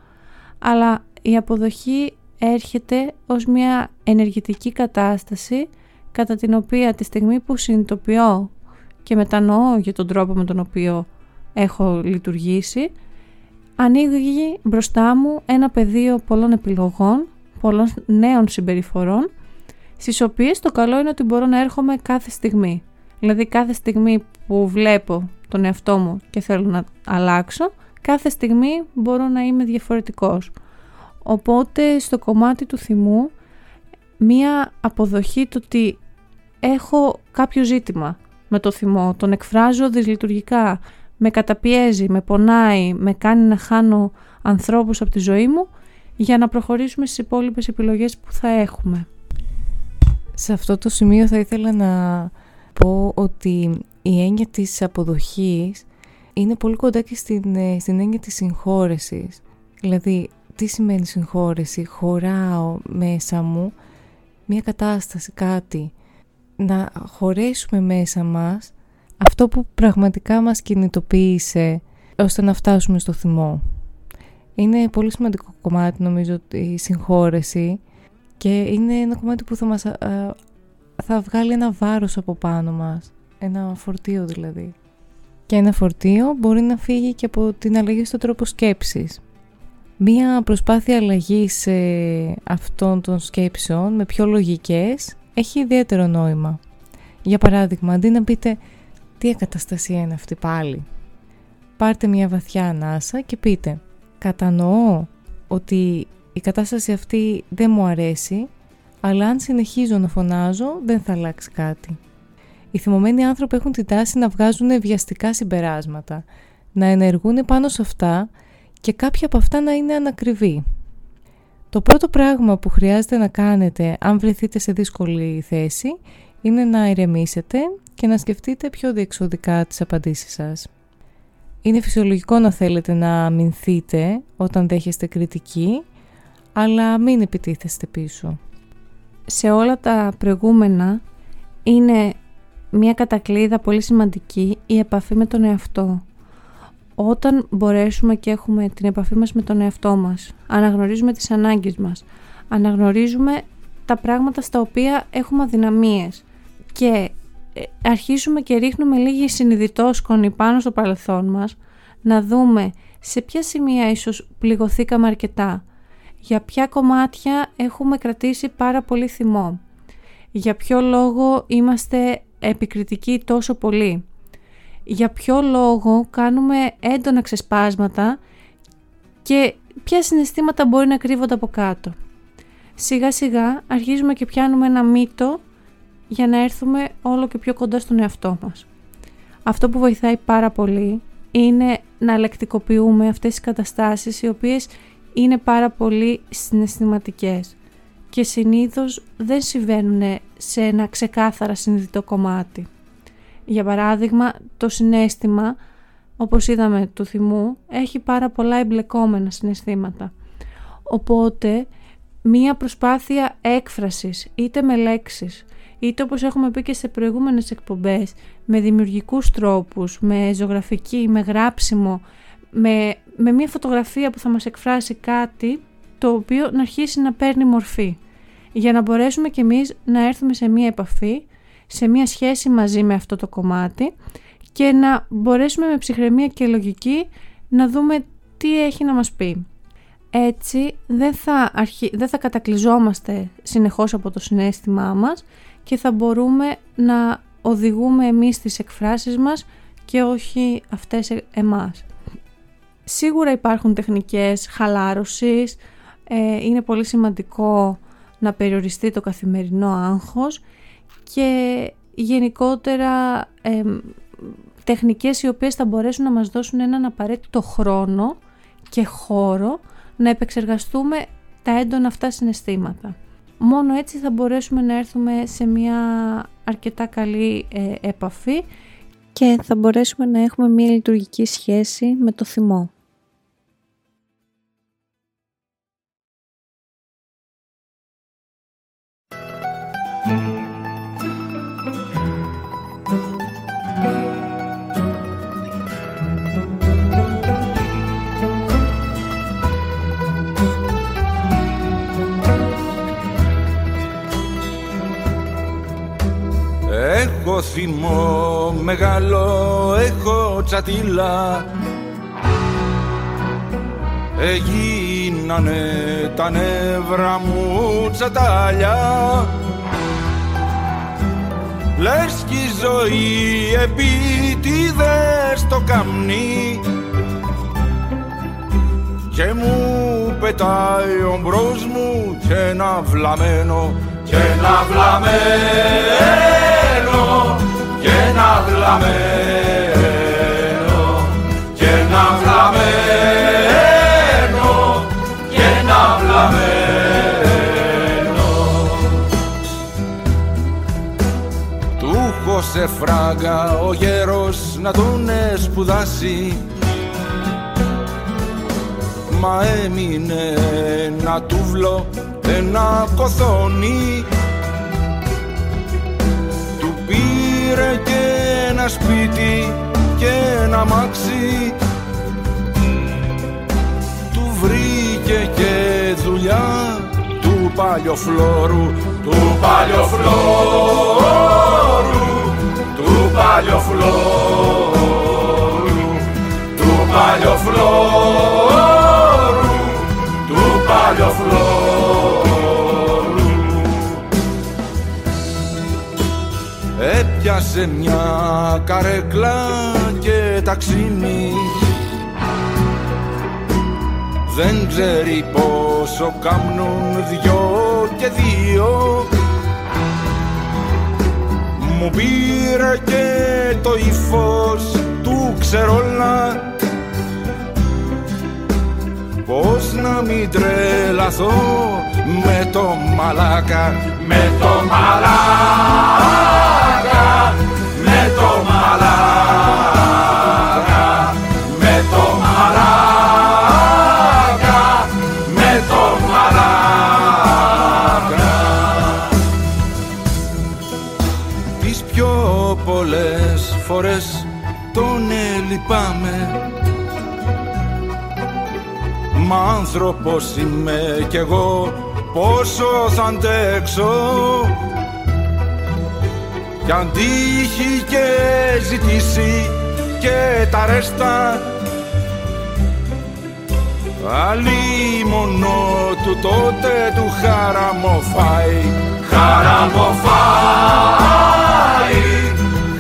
[SPEAKER 1] αλλά η αποδοχή έρχεται ως μια ενεργητική κατάσταση κατά την οποία τη στιγμή που συνειδητοποιώ και μετανοώ για τον τρόπο με τον οποίο έχω λειτουργήσει, ανοίγει μπροστά μου ένα πεδίο πολλών επιλογών, πολλών νέων συμπεριφορών, στις οποίες το καλό είναι ότι μπορώ να έρχομαι κάθε στιγμή. Δηλαδή κάθε στιγμή που βλέπω τον εαυτό μου και θέλω να αλλάξω, κάθε στιγμή μπορώ να είμαι διαφορετικός. Οπότε στο κομμάτι του θυμού, μία αποδοχή του ότι έχω κάποιο ζήτημα με το θυμό, τον εκφράζω δυσλειτουργικά, με καταπιέζει, με πονάει, με κάνει να χάνω ανθρώπους από τη ζωή μου για να προχωρήσουμε στις υπόλοιπες επιλογές που θα έχουμε.
[SPEAKER 2] Σε αυτό το σημείο θα ήθελα να πω ότι η έννοια της αποδοχής είναι πολύ κοντά και στην, ε, στην έννοια της συγχώρεσης. Δηλαδή, τι σημαίνει συγχώρεση; Χωράω μέσα μου μια κατάσταση, κάτι. Να χωρέσουμε μέσα μας αυτό που πραγματικά μας κινητοποίησε ώστε να φτάσουμε στο θυμό. Είναι πολύ σημαντικό κομμάτι νομίζω η συγχώρεση και είναι ένα κομμάτι που θα μας θα βγάλει ένα βάρος από πάνω μας. Ένα φορτίο δηλαδή. Και ένα φορτίο μπορεί να φύγει και από την αλλαγή στο τρόπο σκέψης. Μία προσπάθεια αλλαγής σε αυτών των σκέψεων με πιο λογικές έχει ιδιαίτερο νόημα. Για παράδειγμα, αντί να πείτε «Τι εκαταστασία είναι αυτή πάλι» πάρτε μια βαθιά ανάσα και πείτε «Κατανοώ ότι η κατάσταση αυτή δεν μου αρέσει, αλλά αν συνεχίζω να φωνάζω δεν θα αλλάξει κάτι». Οι θυμωμένοι άνθρωποι έχουν την τάση να βγάζουν βιαστικά συμπεράσματα, να ενεργούν πάνω σε αυτά και κάποια από αυτά να είναι ανακριβή. Το πρώτο πράγμα που χρειάζεται να κάνετε αν βρεθείτε σε δύσκολη θέση είναι να ηρεμήσετε και να σκεφτείτε πιο διεξοδικά τις απαντήσεις σας. Είναι φυσιολογικό να θέλετε να αμυνθείτε όταν δέχεστε κριτική, αλλά μην επιτίθεστε πίσω.
[SPEAKER 1] Σε όλα τα προηγούμενα είναι μια κατακλείδα πολύ σημαντική η επαφή με τον εαυτό. Όταν μπορέσουμε και έχουμε την επαφή μας με τον εαυτό μας, αναγνωρίζουμε τις ανάγκες μας, αναγνωρίζουμε τα πράγματα στα οποία έχουμε αδυναμίες και ε, αρχίζουμε και ρίχνουμε λίγη συνειδητόσκονη πάνω στο παρελθόν μας, να δούμε σε ποια σημεία ίσως πληγωθήκαμε αρκετά, για ποια κομμάτια έχουμε κρατήσει πάρα πολύ θυμό, για ποιο λόγο είμαστε επικριτικοί τόσο πολύ; Για ποιο λόγο κάνουμε έντονα ξεσπάσματα και ποια συναισθήματα μπορεί να κρύβονται από κάτω; Σιγά σιγά αρχίζουμε και πιάνουμε ένα μύτο για να έρθουμε όλο και πιο κοντά στον εαυτό μας. Αυτό που βοηθάει πάρα πολύ είναι να λεκτικοποιούμε αυτές τις καταστάσεις οι οποίες είναι πάρα πολύ συναισθηματικές και συνήθως δεν συμβαίνουν σε ένα ξεκάθαρα συνειδητό κομμάτι. Για παράδειγμα, το συνέστημα, όπως είδαμε του θυμού, έχει πάρα πολλά εμπλεκόμενα συναισθήματα. Οπότε, μία προσπάθεια έκφρασης, είτε με λέξεις, είτε όπως έχουμε πει και σε προηγούμενες εκπομπές, με δημιουργικούς τρόπους, με ζωγραφική, με γράψιμο, με, με μία φωτογραφία που θα μας εκφράσει κάτι, το οποίο να αρχίσει να παίρνει μορφή. Για να μπορέσουμε κι εμείς να έρθουμε σε μία επαφή σε μία σχέση μαζί με αυτό το κομμάτι και να μπορέσουμε με ψυχραιμία και λογική να δούμε τι έχει να μας πει. Έτσι δεν θα, αρχι... δεν θα κατακλυζόμαστε συνεχώς από το συνέστημά μας και θα μπορούμε να οδηγούμε εμείς τις εκφράσεις μας και όχι αυτές εμάς. Σίγουρα υπάρχουν τεχνικές χαλάρωσης, ε, είναι πολύ σημαντικό να περιοριστεί το καθημερινό άγχος και γενικότερα ε, τεχνικές οι οποίες θα μπορέσουν να μας δώσουν έναν απαραίτητο χρόνο και χώρο να επεξεργαστούμε τα έντονα αυτά συναισθήματα. Μόνο έτσι θα μπορέσουμε να έρθουμε σε μια αρκετά καλή ε, επαφή και θα μπορέσουμε να έχουμε μια λειτουργική σχέση με το θυμό.
[SPEAKER 9] Θυμό μεγάλο, έχω τσατήλα Έγινανε τα νεύρα μου τσατάλια. Λες κι η ζωή επίτηδες το καμνί και μου πετάει ο μπρος μου και ένα βλαμένο και ένα βλαμένο και ένα βλαμένο και ένα βλαμένο και ένα βλαμένο Του έχω σε φράγκα ο γέρος να τον σπουδάσει Μα έμεινε ένα τούβλο, ένα κοθόνι πήρε και ένα σπίτι και ένα μάξι. Του βρήκε και δουλειά του παλιοφλόρου Του παλιοφλόρου Του παλιοφλόρου Έπιασε μια καρέκλα και ταξίνι. Δεν ξέρει πόσο κάμνουν δυο και δύο. Μου πήρε και το ύφος του ξερόλα. Πώς να μην τρελαθώ με το μαλάκα Με το μαλάκα άνθρωπος είμαι κι εγώ πόσο θα αντέξω. Κι αν τύχει και ζητήσει και τα ρέστα Αλλή μόνο του τότε του χαραμοφάει. Χαραμοφάει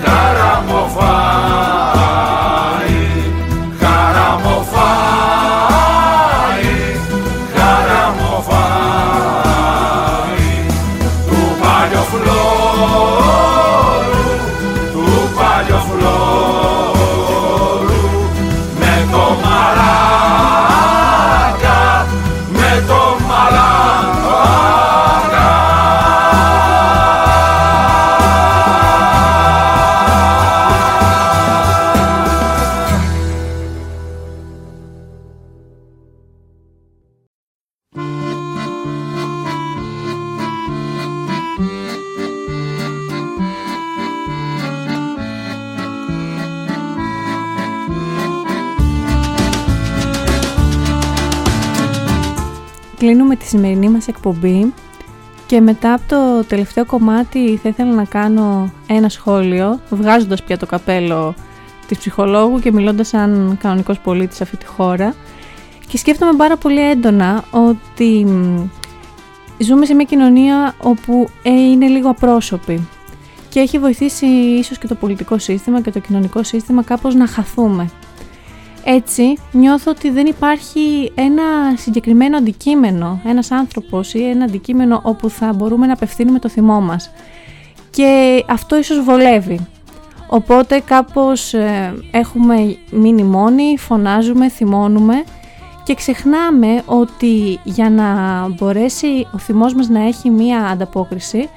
[SPEAKER 9] Χαραμοφάει
[SPEAKER 1] της σημερινή μας εκπομπή και μετά από το τελευταίο κομμάτι θα ήθελα να κάνω ένα σχόλιο βγάζοντας πια το καπέλο της ψυχολόγου και μιλώντας σαν κανονικός πολίτης σε αυτή τη χώρα και σκέφτομαι πάρα πολύ έντονα ότι μ, ζούμε σε μια κοινωνία όπου ε, είναι λίγο απρόσωπη και έχει βοηθήσει ίσως και το πολιτικό σύστημα και το κοινωνικό σύστημα κάπως να χαθούμε. Έτσι νιώθω ότι δεν υπάρχει ένα συγκεκριμένο αντικείμενο, ένας άνθρωπος ή ένα αντικείμενο όπου θα μπορούμε να απευθύνουμε το θυμό μας. Και αυτό ίσως βολεύει. Οπότε κάπως ε, έχουμε μείνει μόνοι, φωνάζουμε, θυμώνουμε και ξεχνάμε ότι για να μπορέσει ο θυμός μας να έχει μία ανταπόκριση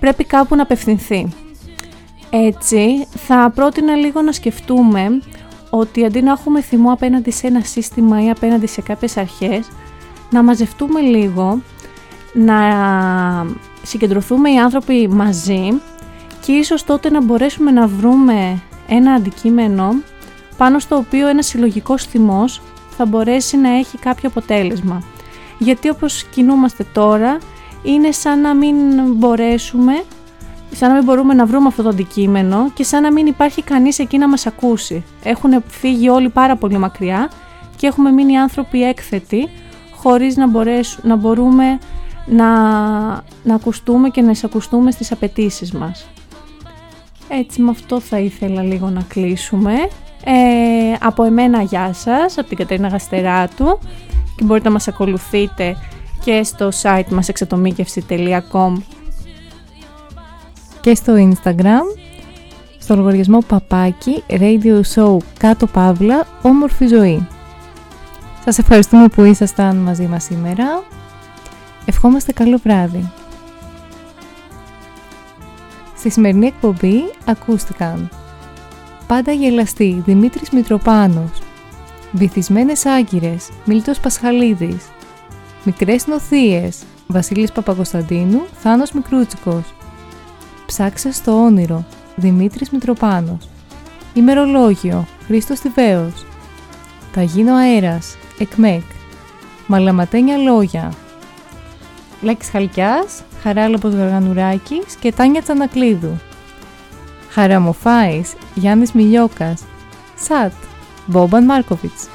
[SPEAKER 1] πρέπει κάπου να απευθυνθεί. Έτσι θα πρότεινα λίγο να σκεφτούμε ότι αντί να έχουμε θυμό απέναντι σε ένα σύστημα ή απέναντι σε κάποιες αρχές, να μαζευτούμε λίγο, να συγκεντρωθούμε οι άνθρωποι μαζί και ίσως τότε να μπορέσουμε να βρούμε ένα αντικείμενο πάνω στο οποίο ένας συλλογικός θυμός θα μπορέσει να έχει κάποιο αποτέλεσμα. Γιατί όπως κινούμαστε τώρα είναι σαν να μην μπορέσουμε σαν να μην μπορούμε να βρούμε αυτό το αντικείμενο και σαν να μην υπάρχει κανείς εκεί να μας ακούσει. Έχουν φύγει όλοι πάρα πολύ μακριά και έχουμε μείνει άνθρωποι έκθετοι χωρίς να, μπορέσου, να μπορούμε να, να ακουστούμε και να εισακουστούμε στις απαιτήσεις μας. Έτσι με αυτό θα ήθελα λίγο να κλείσουμε. Ε, από εμένα γεια σας, από την Κατερίνα Γαστεράτου και μπορείτε να μας ακολουθείτε και στο site μας εξατομίκευση.com
[SPEAKER 2] και στο Instagram στο λογαριασμό παπάκι radio show κάτω παύλα όμορφη ζωή. Σας ευχαριστούμε που ήσασταν μαζί μας σήμερα. Ευχόμαστε καλό βράδυ. Στη σημερινή εκπομπή ακούστηκαν Πάντα γελαστή Δημήτρης Μητροπάνος Βυθισμένες Άγκυρες, Μίλτος Πασχαλίδης. Μικρές Νοθείες, Βασίλης Παπακοσταντίνου, Θάνος Μικρούτσικος. Ψάξε στο όνειρο, Δημήτρης Μητροπάνος. Ημερολόγιο, Χρήστος Τιβαίος. Θα γίνω αέρας, Εκμέκ. Μαλαματένια λόγια. Λέξης Χαλκιάς, Χαράλαμπος Γαργανουράκης και Τάνια Τσανακλείδου. Χαραμοφάης, Γιάννης Μιλιόκας. Σατ, Μπόμπαν Μάρκοβιτς.